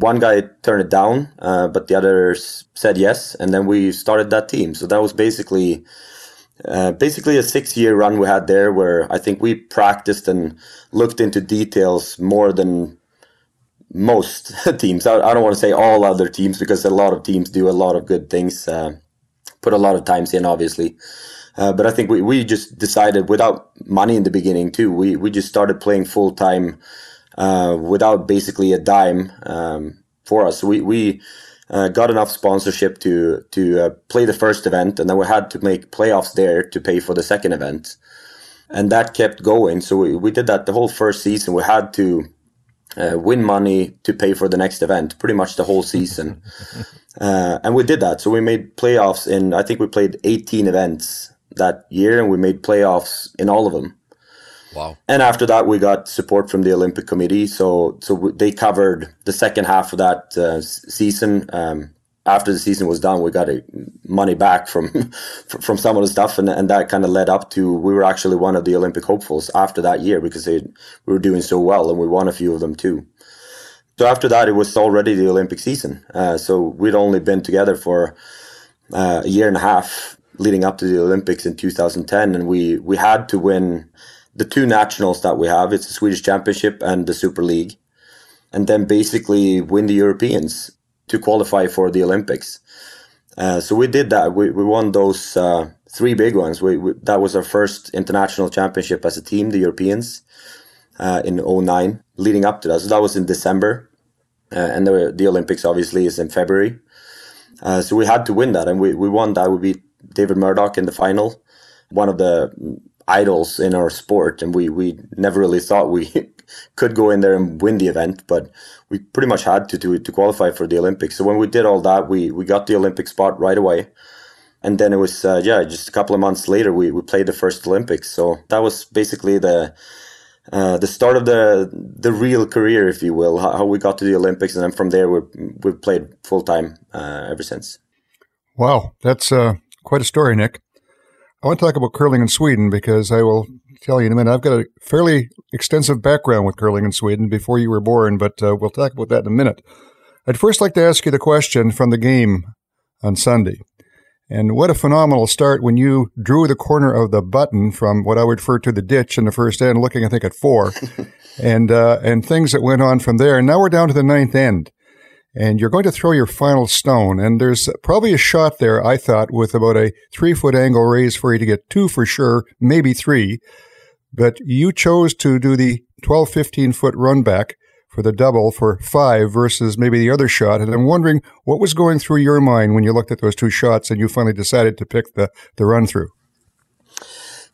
one guy turned it down, uh, but the others said yes, and then we started that team. So that was basically uh, basically a six year run we had there, where I think we practiced and looked into details more than most teams. I, I, don't want to say all other teams because a lot of teams do a lot of good things, uh, put a lot of times in, obviously. Uh, but I think we, we just decided without money in the beginning too. We we just started playing full time uh, without basically a dime um, for us. We we uh, got enough sponsorship to to uh, play the first event, and then we had to make playoffs there to pay for the second event, and that kept going. So we, we did that the whole first season. We had to uh, win money to pay for the next event, pretty much the whole season. uh, and we did that. So we made playoffs in, I think we played 18 events that year and we made playoffs in all of them. Wow. And after that, we got support from the Olympic Committee. So, so they covered the second half of that uh, season. Um, after the season was done, we got money back from from some of the stuff, and, and that kind of led up to we were actually one of the Olympic hopefuls after that year because they, we were doing so well, and we won a few of them too. So after that, it was already the Olympic season. Uh, so we'd only been together for uh, a year and a half leading up to the Olympics in 2010, and we we had to win the two nationals that we have. It's the Swedish Championship and the Super League, and then basically win the Europeans to qualify for the Olympics. Uh, so we did that. We, we won those uh, three big ones. We, we, that was our first international championship as a team, the Europeans, uh, in 09, leading up to that. So that was in December. Uh, and the, the Olympics obviously is in February. Uh, so we had to win that, and we, we won that. We beat David Murdoch in the final, one of the idols in our sport, and we, we never really thought we could go in there and win the event, but we pretty much had to do it to qualify for the Olympics. So when we did all that, we we got the Olympic spot right away, and then it was uh, yeah, just a couple of months later we we played the first Olympics. So that was basically the. Uh, the start of the the real career, if you will, how, we got to the Olympics, and then from there we we've played full time uh, ever since. Wow, that's uh, quite a story, Nick. I want to talk about curling in Sweden because I will tell you in a minute. I've got a fairly extensive background with curling in Sweden before you were born, but uh, we'll talk about that in a minute. I'd first like to ask you the question from the game on Sunday. And what a phenomenal start when you drew the corner of the button from what I would refer to the ditch in the first end, looking, I think, at four, and uh, and things that went on from there. And now we're down to the ninth end and you're going to throw your final stone. And there's probably a shot there, I thought, with about a three foot angle raise for you to get two for sure, maybe three. But you chose to do the 12, 15 foot run back for the double for five versus maybe the other shot. And I'm wondering what was going through your mind when you looked at those two shots and you finally decided to pick the, the run through.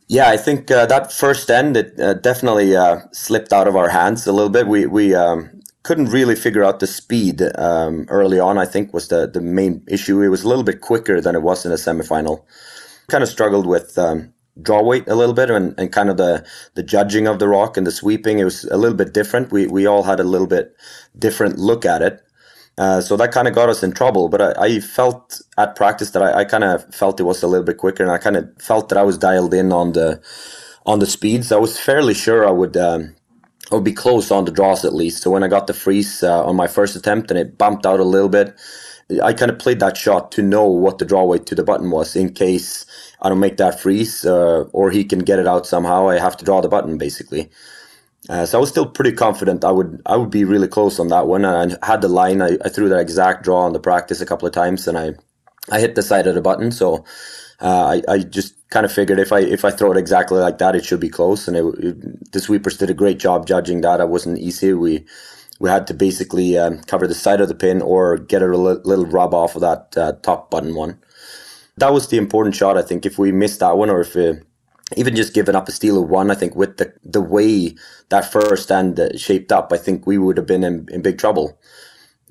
Yeah, I think uh, that first end it uh, definitely uh, slipped out of our hands a little bit. We we um, couldn't really figure out the speed um, early on. I think was the the main issue. It was a little bit quicker than it was in the semifinal. Kind of struggled with um, draw weight a little bit and, and kind of the the judging of the rock and the sweeping. It was a little bit different. We we all had a little bit different look at it. Uh, so that kind of got us in trouble. But I, I felt at practice that I, I kind of felt it was a little bit quicker, and I kind of felt that I was dialed in on the on the speeds. I was fairly sure I would um, or be close on the draws at least. So when I got the freeze uh, on my first attempt and it bumped out a little bit, I kind of played that shot to know what the draw weight to the button was in case I don't make that freeze uh, or he can get it out somehow. I have to draw the button basically. Uh, so I was still pretty confident I would I would be really close on that one. And I had the line. I, I threw that exact draw on the practice a couple of times, and I I hit the side of the button. So uh, I, I just kind of figured if I if I throw it exactly like that, it should be close. And it, it, the sweepers did a great job judging that. It wasn't easy. We we had to basically um, cover the side of the pin or get a little rub off of that uh, top button one. That was the important shot. I think if we missed that one, or if we, even just giving up a steal of one, I think with the the way that first end shaped up, I think we would have been in, in big trouble.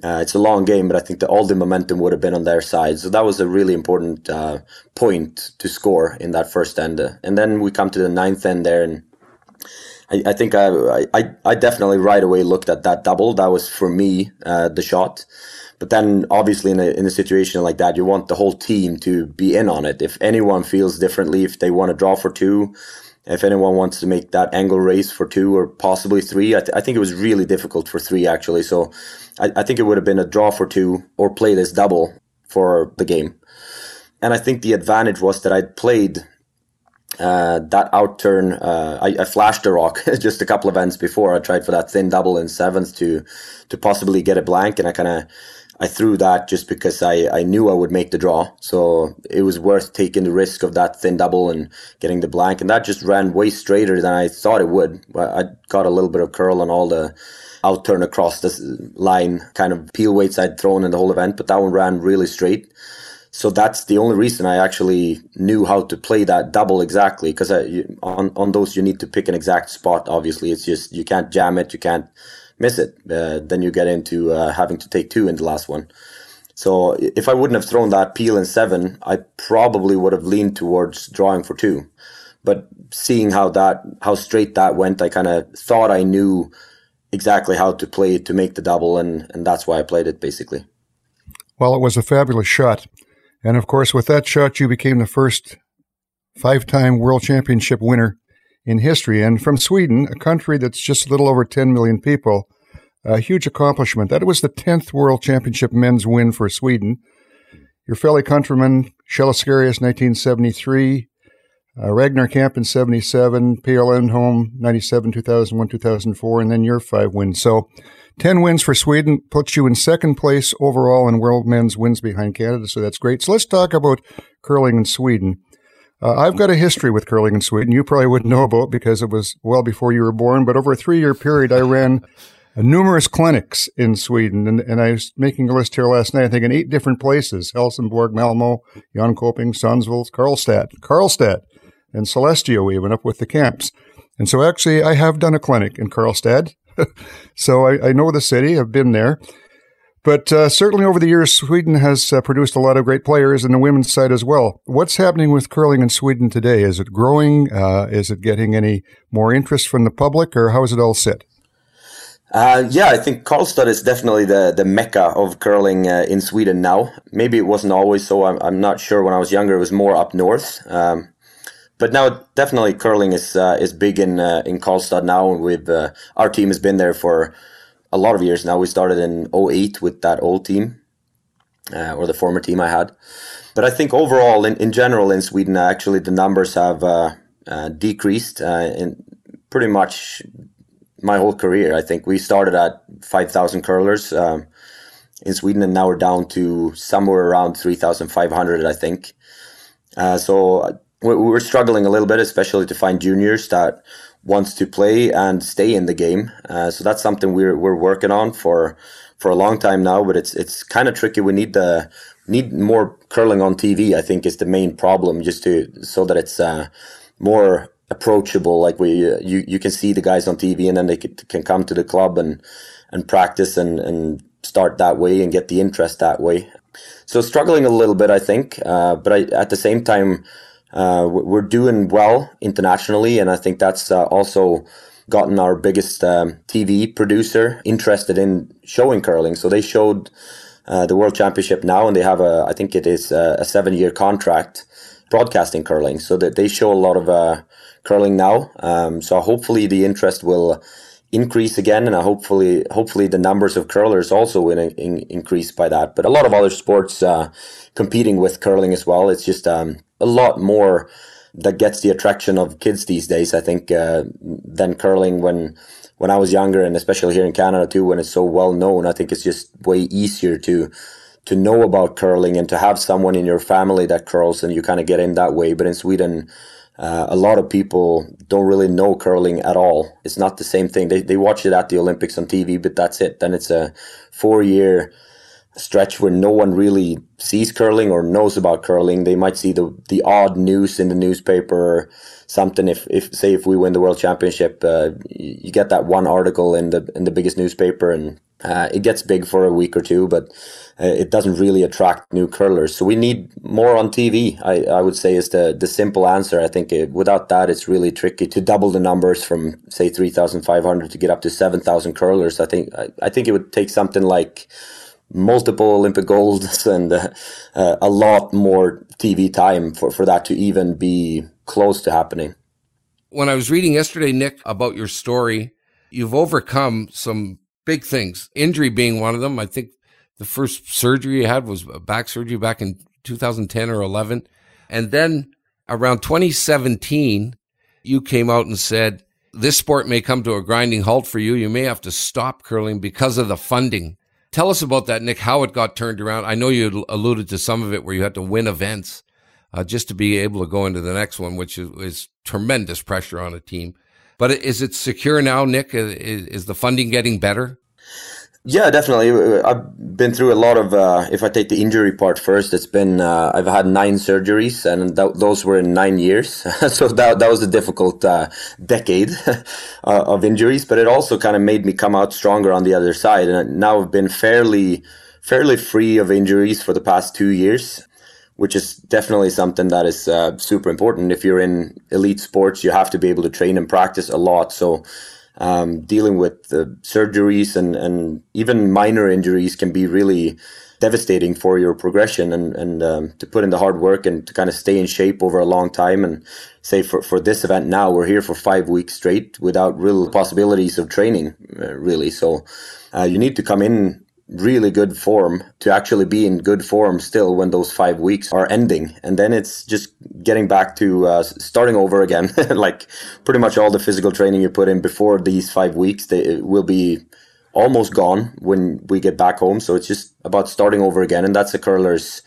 Uh, it's a long game, but I think that all the momentum would have been on their side. So that was a really important uh, point to score in that first end. And then we come to the ninth end there, and I, I think I, I, I definitely right away looked at that double. That was for me uh, the shot. But then, obviously, in a, in a situation like that, you want the whole team to be in on it. If anyone feels differently, if they want to draw for two, if anyone wants to make that angle raise for two or possibly three, I, th- I think it was really difficult for three actually. So I, I think it would have been a draw for two or play this double for the game. And I think the advantage was that I'd played uh, that outturn, uh, I, I, flashed the rock just a couple of ends before. I tried for that thin double in seventh to to possibly get a blank, and I kind of I threw that just because I, I knew I would make the draw. So it was worth taking the risk of that thin double and getting the blank. And that just ran way straighter than I thought it would. I got a little bit of curl on all the outturn across this line kind of peel weights I'd thrown in the whole event, but that one ran really straight. So that's the only reason I actually knew how to play that double exactly because on on those you need to pick an exact spot. Obviously, it's just you can't jam it, you can't miss it. Uh, then you get into uh, having to take two in the last one. So if I wouldn't have thrown that peel in seven, I probably would have leaned towards drawing for two. But seeing how that how straight that went, I kind of thought I knew exactly how to play it to make the double, and and that's why I played it basically. Well, it was a fabulous shot. And of course, with that shot, you became the first five time world championship winner in history. And from Sweden, a country that's just a little over 10 million people, a huge accomplishment. That was the 10th world championship men's win for Sweden. Your fellow countryman, Kjell Oscarius, 1973, uh, Ragnar Kamp in 77, Peja Lindholm, 97, 2001, 2004, and then your five wins. So 10 wins for Sweden puts you in second place overall in world men's wins behind Canada. So that's great. So let's talk about curling in Sweden. Uh, I've got a history with curling in Sweden. You probably wouldn't know about because it was well before you were born. But over a three year period, I ran numerous clinics in Sweden. And, and I was making a list here last night, I think in eight different places Helsingborg, Malmo, Jönköping, Sundsvall, Karlstad, Karlstad, and Sollefteå even up with the camps. And so actually, I have done a clinic in Karlstad. so I, I, know the city. I've been there. But uh, certainly over the years, Sweden has uh, produced a lot of great players in the women's side as well. What's happening with curling in Sweden today? Is it growing? Uh, is it getting any more interest from the public, or how is it all set? Uh, yeah, I think Karlstad is definitely the, the mecca of curling uh, in Sweden now. Maybe it wasn't always so. I'm, I'm not sure. When I was younger, it was more up north. Um, but now definitely curling is uh, is big in in Karlstad now. With uh, our team has been there for a lot of years now. We started in 08 with that old team, uh, or the former team I had. But I think overall, in, in general, in Sweden, actually the numbers have uh, uh, decreased in pretty much my whole career. I think we started at 5,000 curlers um, in Sweden, and now we're down to somewhere around 3,500, I think. so we're struggling a little bit, especially to find juniors that wants to play and stay in the game. Uh, so that's something we're we're working on for for a long time now. But it's it's kind of tricky. We need the need more curling on TV. I think is the main problem, just to so that it's uh, more approachable. Like we uh, you you can see the guys on TV, and then they can, can come to the club and and practice and and start that way and get the interest that way. So struggling a little bit, I think. Uh, but I, at the same time uh, we're doing well internationally, and I think that's uh, also gotten our biggest um, TV producer interested in showing curling. So they showed uh, the World Championship now, and they have a I think it is a, a seven year contract broadcasting curling, so that they show a lot of uh, curling now. Um, so hopefully the interest will increase again, and hopefully hopefully the numbers of curlers also will in, in, increase by that. But a lot of other sports uh, competing with curling as well. It's just um, a lot more that gets the attraction of kids these days. I think uh, than curling when when I was younger, and especially here in Canada too, when it's so well known. I think it's just way easier to to know about curling and to have someone in your family that curls, and you kind of get in that way. But in Sweden. Uh, a lot of people don't really know curling at all. It's not the same thing. They, they watch it at the Olympics on TV, but that's it. Then it's a four year stretch where no one really sees curling or knows about curling. They might see the the odd news in the newspaper something. If, if say if we win the world championship, uh, you get that one article in the in the biggest newspaper, and uh, it gets big for a week or two, but uh, it doesn't really attract new curlers. So we need more on TV. I, I would say is the the simple answer. I think it, without that, it's really tricky to double the numbers from say three thousand five hundred to get up to seven thousand curlers. I think I, I think it would take something like multiple Olympic golds and uh, uh, a lot more TV time for, for that to even be close to happening. When I was reading yesterday, Nick, about your story, you've overcome some big things, injury being one of them. I think the first surgery you had was back surgery back in 2010 or 11. And then around 2017, you came out and said, this sport may come to a grinding halt for you. You may have to stop curling because of the funding. Tell us about that, Nick, how it got turned around. I know you alluded to some of it where you had to win events uh, just to be able to go into the next one, which is, is, tremendous pressure on a team. But is it secure now, Nick? Is, is the funding getting better? Yeah, definitely. I've been through a lot of. Uh, if I take the injury part first, it's been uh, I've had nine surgeries, and th- those were in nine years. so that that was a difficult uh, decade uh, of injuries. But it also kind of made me come out stronger on the other side, and now I've been fairly fairly free of injuries for the past two years, which is definitely something that is uh, super important. If you're in elite sports, you have to be able to train and practice a lot. So um, dealing with surgeries and, and even minor injuries can be really devastating for your progression and, and um, to put in the hard work and to kind of stay in shape over a long time. And say for, for this event now we're here for five weeks straight without real possibilities of training uh, really. So uh, you need to come in really good form to actually be in good form still when those five weeks are ending. And then it's just getting back to uh, starting over again. Like pretty much all the physical training you put in before these five weeks they will be almost gone when we get back home. So it's just about starting over again. And that's a curler's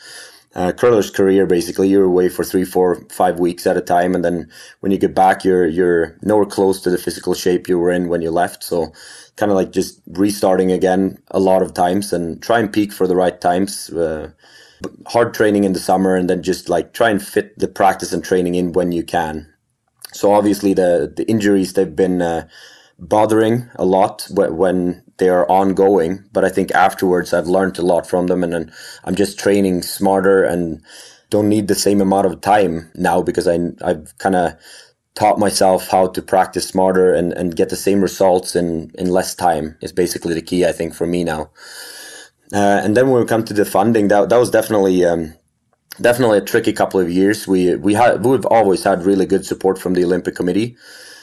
uh, curler's career basically you're away for three four five weeks at a time and then when you get back you're you're nowhere close to the physical shape you were in when you left so kind of like just restarting again a lot of times and try and peak for the right times. Uh, hard training in the summer and then just like try and fit the practice and training in when you can. So obviously the the injuries they've been uh, bothering a lot when they are ongoing, but I think afterwards I've learned a lot from them and, and I'm just training smarter and don't need the same amount of time now because I I've kind of taught myself how to practice smarter and, and get the same results in, in less time is basically the key, I think, for me now. Uh, and then when we come to the funding, that, that was definitely um, definitely a tricky couple of years. We we had we've always had really good support from the Olympic Committee.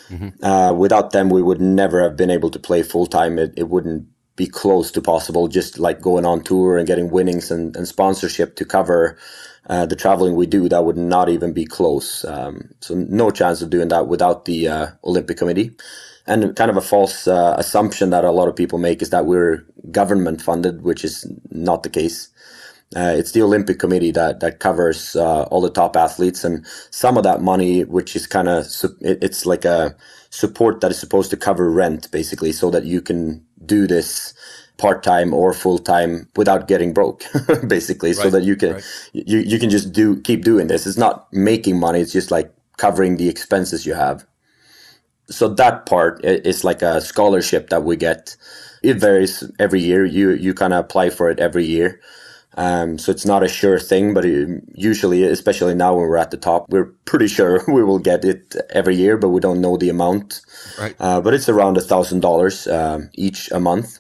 Mm-hmm. Uh, without them, we would never have been able to play full time. It, it wouldn't be close to possible. Just like going on tour and getting winnings and, and sponsorship to cover uh, the traveling we do, that would not even be close. Um, so no chance of doing that without the uh, Olympic Committee. And kind of a false uh, assumption that a lot of people make is that we're government funded, which is not the case. Uh, it's the Olympic Committee that that covers uh, all the top athletes, and some of that money, which is kind of it's like a support that is supposed to cover rent, basically, so that you can do this part time or full time without getting broke, basically, right. so that you can right. you, you can just do keep doing this. It's not making money; it's just like covering the expenses you have. So that part is like a scholarship that we get. It varies every year. You you kind of apply for it every year. Um, so it's not a sure thing, but it, usually, especially now when we're at the top, we're pretty sure we will get it every year, but we don't know the amount. Right. Uh, but it's around a thousand dollars um, each a month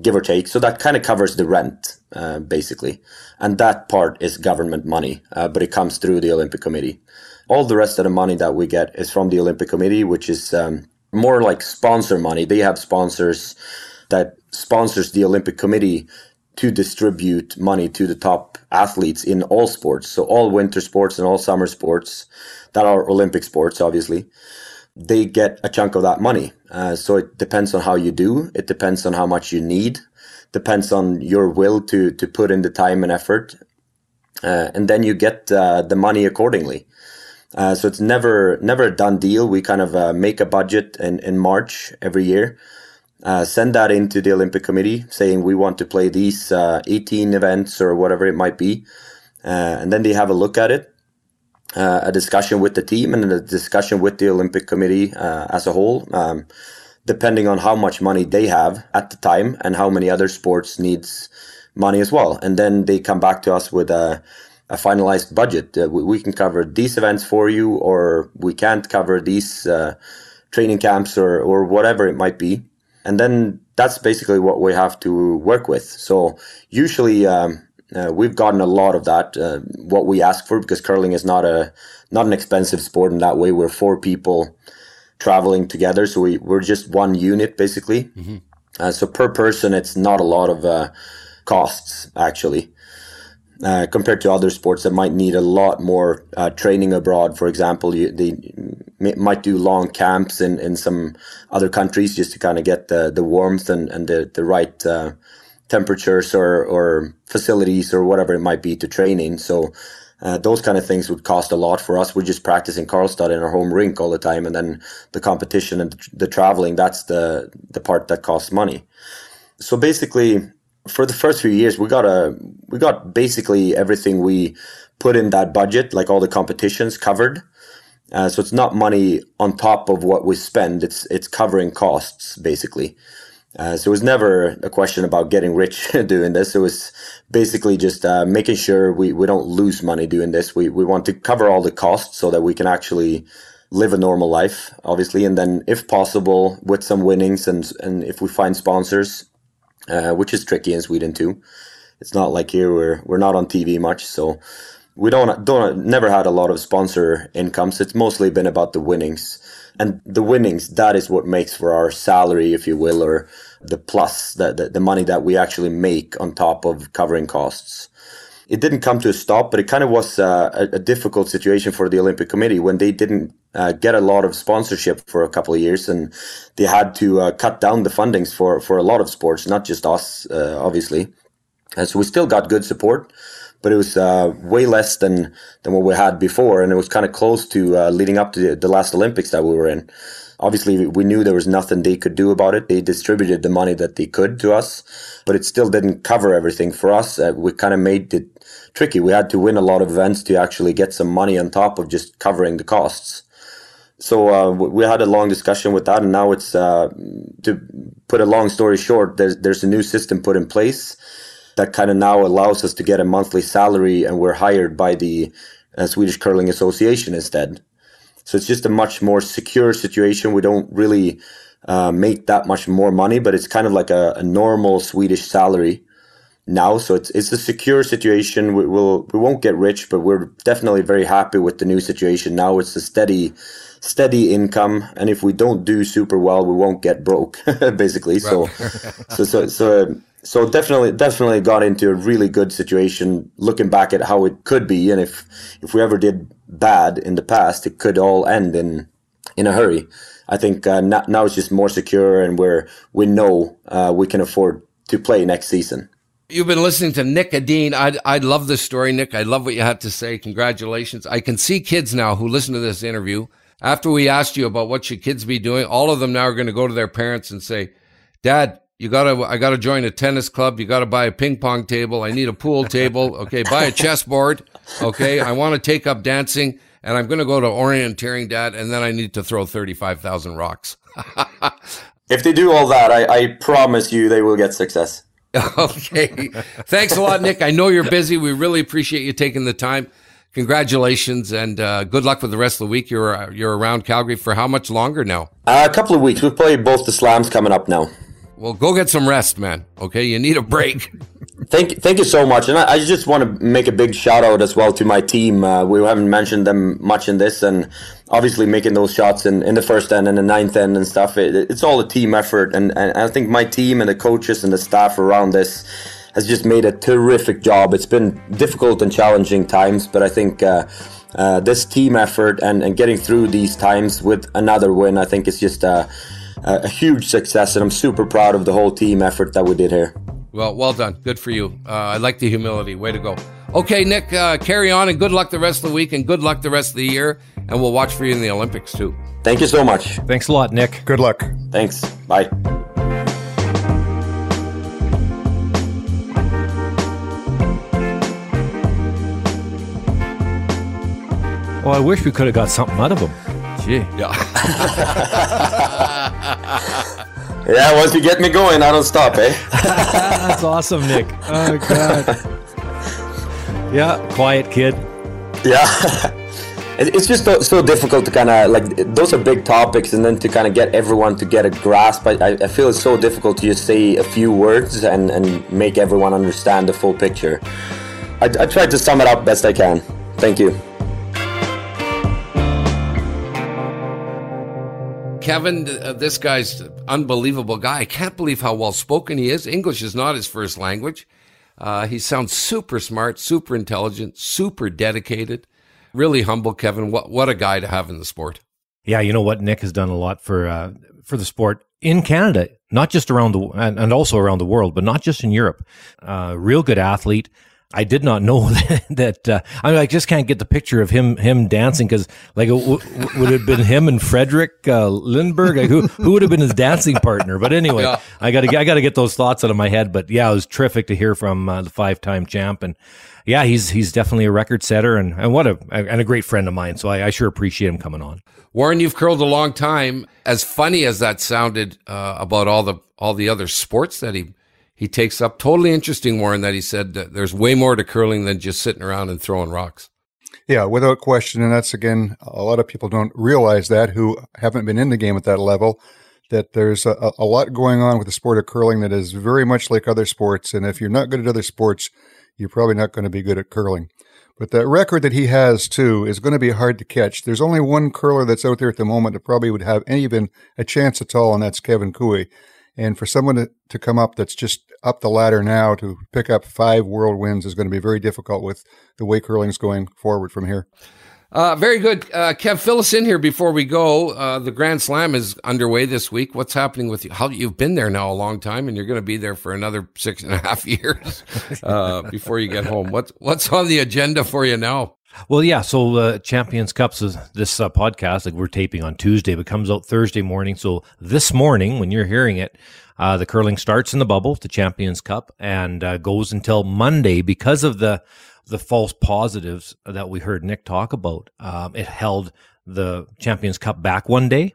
give or take. So that kind of covers the rent, uh, basically. And that part is government money, uh, but it comes through the Olympic Committee. All the rest of the money that we get is from the Olympic Committee, which is um, more like sponsor money. They have sponsors that sponsors the Olympic Committee to distribute money to the top athletes in all sports. So all winter sports and all summer sports that are Olympic sports, obviously they get a chunk of that money. Uh, so it depends on how you do. It depends on how much you need. Depends on your will to to put in the time and effort, uh, and then you get uh, the money accordingly. Uh, so it's never never a done deal. We kind of uh, make a budget in in March every year. Uh, send that into the Olympic Committee, saying we want to play these 18 events or whatever it might be, and then they have a look at it uh, a discussion with the team and a discussion with the Olympic Committee uh, as a whole, um, depending on how much money they have at the time and how many other sports needs money as well. And then they come back to us with a, a finalized budget. Uh, we, we, can cover these events for you, or we can't cover these uh, training camps or, or whatever it might be. And then that's basically what we have to work with. So usually, um, uh, we've gotten a lot of that. Uh, what we ask for because curling is not a not an expensive sport in that way. We're four people traveling together, so we we're just one unit basically. Mm-hmm. Uh, so per person, it's not a lot of uh, costs actually. Uh, compared to other sports that might need a lot more uh, training abroad. For example, you, they might do long camps in, in some other countries just to kind of get the, the warmth and, and the, the right uh, temperatures or, or facilities or whatever it might be to training. So uh, those kind of things would cost a lot for us. We're just practicing Karlstad in our home rink all the time, and then the competition and the, the traveling. That's the the part that costs money. So basically, for the first few years, we got a we got basically everything we put in that budget, like all the competitions covered. Uh, so it's not money on top of what we spend. It's it's covering costs basically. Uh, so it was never a question about getting rich doing this. It was basically just uh, making sure we, we don't lose money doing this. We, we want to cover all the costs so that we can actually live a normal life, obviously. And then, if possible, with some winnings and, and if we find sponsors, uh, which is tricky in Sweden too. It's not like here we're, we're not on TV much. So we don't, don't, never had a lot of sponsor incomes. It's mostly been about the winnings and the winnings that is what makes for our salary if you will or the plus the, the, the money that we actually make on top of covering costs it didn't come to a stop but it kind of was uh, a, a, difficult situation for the olympic committee when they didn't uh, get a lot of sponsorship for a couple of years and they had to uh, cut down the fundings for, for a lot of sports not just us uh, obviously and so we still got good support but it was uh, way less than than what we had before, and it was kind of close to uh, leading up to the, the, last Olympics that we were in. Obviously, we knew there was nothing they could do about it. They distributed the money that they could to us, but it still didn't cover everything for us. We kind of made it tricky. We had to win a lot of events to actually get some money on top of just covering the costs. So uh, we had a long discussion with that, and now it's uh, to put a long story short. There's there's a new system put in place that kind of now allows us to get a monthly salary and we're hired by the uh, Swedish Curling Association instead. So it's just a much more secure situation. We don't really uh, make that much more money, but it's kind of like a, a, normal Swedish salary now. So it's it's a secure situation. We will we won't get rich, but we're definitely very happy with the new situation now. It's a steady steady income, and if we don't do super well, we won't get broke, basically. So, so so so so definitely definitely got into a really good situation looking back at how it could be and if if we ever did bad in the past it could all end in in a hurry i think uh, now, now it's just more secure and where we know uh, we can afford to play next season You've been listening to Nick Edin. I I love this story, Nick. I love what you had to say. Congratulations. I can see kids now who listen to this interview. After we asked you about what should kids be doing, all of them now are going to go to their parents and say, Dad, you gotta, I gotta join a tennis club. You gotta buy a ping pong table. I need a pool table. Okay. Buy a chessboard. Okay. I want to take up dancing and I'm going to go to orienteering dad. And then I need to throw 35,000 rocks. if they do all that, I, I promise you they will get success. okay. Thanks a lot, Nick. I know you're busy. We really appreciate you taking the time. Congratulations and uh, good luck with the rest of the week. You're you're around Calgary for how much longer now? Uh, a couple of weeks. We've played both the slams coming up now. Well, go get some rest, man. Okay, you need a break. Thank, thank you so much, and I, I, just want to make a big shout out as well to my team. Uh, we haven't mentioned them much in this, and obviously making those shots in, in the first end and the ninth end and stuff. It, it's all a team effort, and, and I think my team and the coaches and the staff around this has just made a terrific job. It's been difficult and challenging times, but I think. Uh, uh, this team effort and, and getting through these times with another win, I think is just uh, a huge success, and I'm super proud of the whole team effort that we did here. Well, well done. Good for you. Uh, I like the humility. Way to go. Okay, Nick, uh, carry on and good luck the rest of the week and good luck the rest of the year. And we'll watch for you in the Olympics too. Thank you so much. Thanks a lot, Nick. Good luck. Thanks. Bye. Oh, I wish we could have got something out of him. Gee. Yeah. yeah, once you get me going, I don't stop, eh? That's awesome, Nick. Oh, God. yeah, quiet kid. Yeah. It's just so so difficult to kind of like those are big topics, and then to kind of get everyone to get a grasp. I, I feel it's so difficult to just say a few words and, and make everyone understand the full picture. I, I tried to sum it up best I can. Thank you. Kevin, uh, this guy's unbelievable guy. I can't believe how well spoken he is. English is not his first language. Uh, he sounds super smart, super intelligent, super dedicated, really humble. Kevin, what what a guy to have in the sport. Yeah, you know what? Nick has done a lot for uh, for the sport in Canada, not just around the and, also around the world, but not just in Europe. Uh, real good athlete. I did not know that. that uh, I, mean, I just can't get the picture of him him dancing because like w- w- would it have been him and Fredrik uh, Lindberg? Like, who who would have been his dancing partner? But anyway, Yeah. I got to I got to get those thoughts out of my head. But yeah, it was terrific to hear from uh, the five time champ, and yeah, he's he's definitely a record setter and, and what a and a great friend of mine. So I, I sure appreciate him coming on. Warren, you've curled a long time. As funny as that sounded uh, about all the all the other sports that he he takes up, totally interesting, Warren. That he said that there's way more to curling than just sitting around and throwing rocks. Yeah, without question. And that's again, a lot of people don't realize that who haven't been in the game at that level, that there's a, a lot going on with the sport of curling that is very much like other sports. And if you're not good at other sports, you're probably not going to be good at curling. But that record that he has too is going to be hard to catch. There's only one curler that's out there at the moment that probably would have any even a chance at all, and that's Kevin Koe. And for someone to, to come up that's just up the ladder now to pick up five world wins is going to be very difficult with the way curling's going forward from here. Uh, very good, uh, Kev. Fill us in here before we go. Uh, the Grand Slam is underway this week. What's happening with you? How you've been there now a long time, and you're going to be there for another six and a half years uh, before you get home. What's what's on the agenda for you now? Well, yeah. So uh, Champions Cups is this uh, podcast. Like we're taping on Tuesday, but comes out Thursday morning. So this morning, when you're hearing it, uh, the curling starts in the bubble, the Champions Cup, and uh, goes until Monday because of the the false positives that we heard Nick talk about. Um, it held the Champions Cup back one day,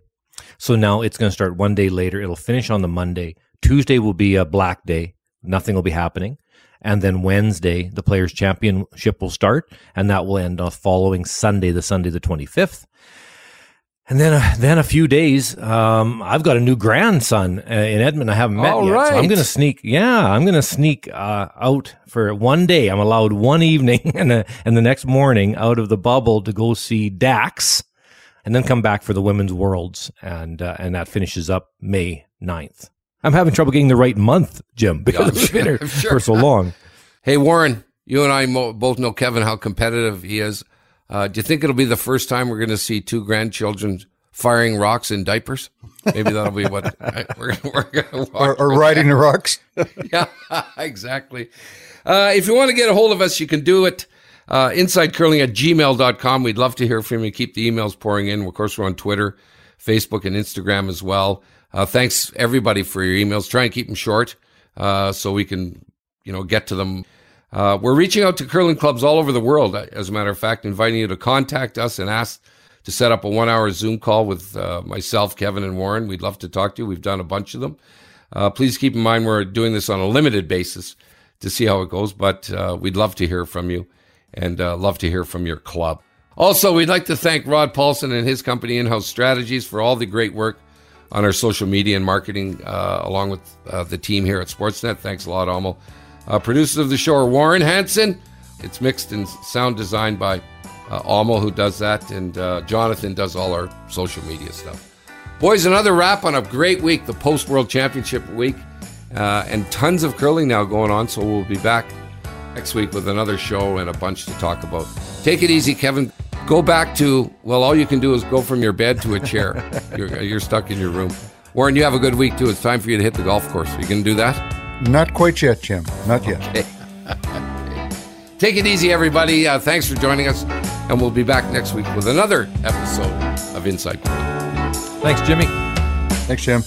so now it's going to start one day later. It'll finish on the Monday. Tuesday will be a black day. Nothing will be happening. And then Wednesday, the Players' Championship will start, and that will end on following Sunday, the Sunday the 25th. And then, uh, then a few days, um, I've got a new grandson uh, in Edmonton. I haven't met All yet, so I'm going to sneak. Yeah, I'm going to sneak uh, out for one day. I'm allowed one evening and, uh, and the next morning out of the bubble to go see Dax, and then come back for the Women's Worlds, and uh, and that finishes up May 9th. I'm having trouble getting the right month, Jim, because Yeah, I've been here sure. for so long. Hey, Warren, you and I mo- both know Kevin how competitive he is. Uh, do you think it'll be the first time we're going to see two grandchildren firing rocks in diapers? Maybe that'll be what we're, we're going to. Or, or riding the rocks. yeah, exactly. Uh, if you want to get a hold of us, you can do it. Uh, insidecurling at gmail.com. We'd love to hear from you. Keep the emails pouring in. Of course, we're on Twitter, Facebook, and Instagram as well. Uh, thanks everybody for your emails. Try and keep them short uh, so we can, you know, get to them. Uh, we're reaching out to curling clubs all over the world, as a matter of fact, inviting you to contact us and ask to set up a one hour Zoom call with uh, myself, Kevin, and Warren. We'd love to talk to you. We've done a bunch of them. Uh, please keep in mind we're doing this on a limited basis to see how it goes, but uh, we'd love to hear from you and love to hear from your club. Also, we'd like to thank Rod Paulson and his company, In House Strategies, for all the great work on our social media and marketing, uh, along with uh, the team here at Sportsnet. Thanks a lot, Amo. Uh, producers of the show are Warren Hansen. It's mixed and sound designed by uh, who does that, and uh, Jonathan does all our social media stuff. Boys, another wrap on a great week, the post World Championship week, uh, and tons of curling now going on. So we'll be back next week with another show and a bunch to talk about. Take it easy, Kevin. Go back to, well, all you can do is go from your bed to a chair. you're, you're stuck in your room. Warren, you have a good week too. It's time for you to hit the golf course. You going to do that? Not quite yet, Jim. Not yet. Take it easy, everybody. Uh, thanks for joining us. And we'll be back next week with another episode of Inside Curling. Thanks, Jimmy. Thanks, Jim.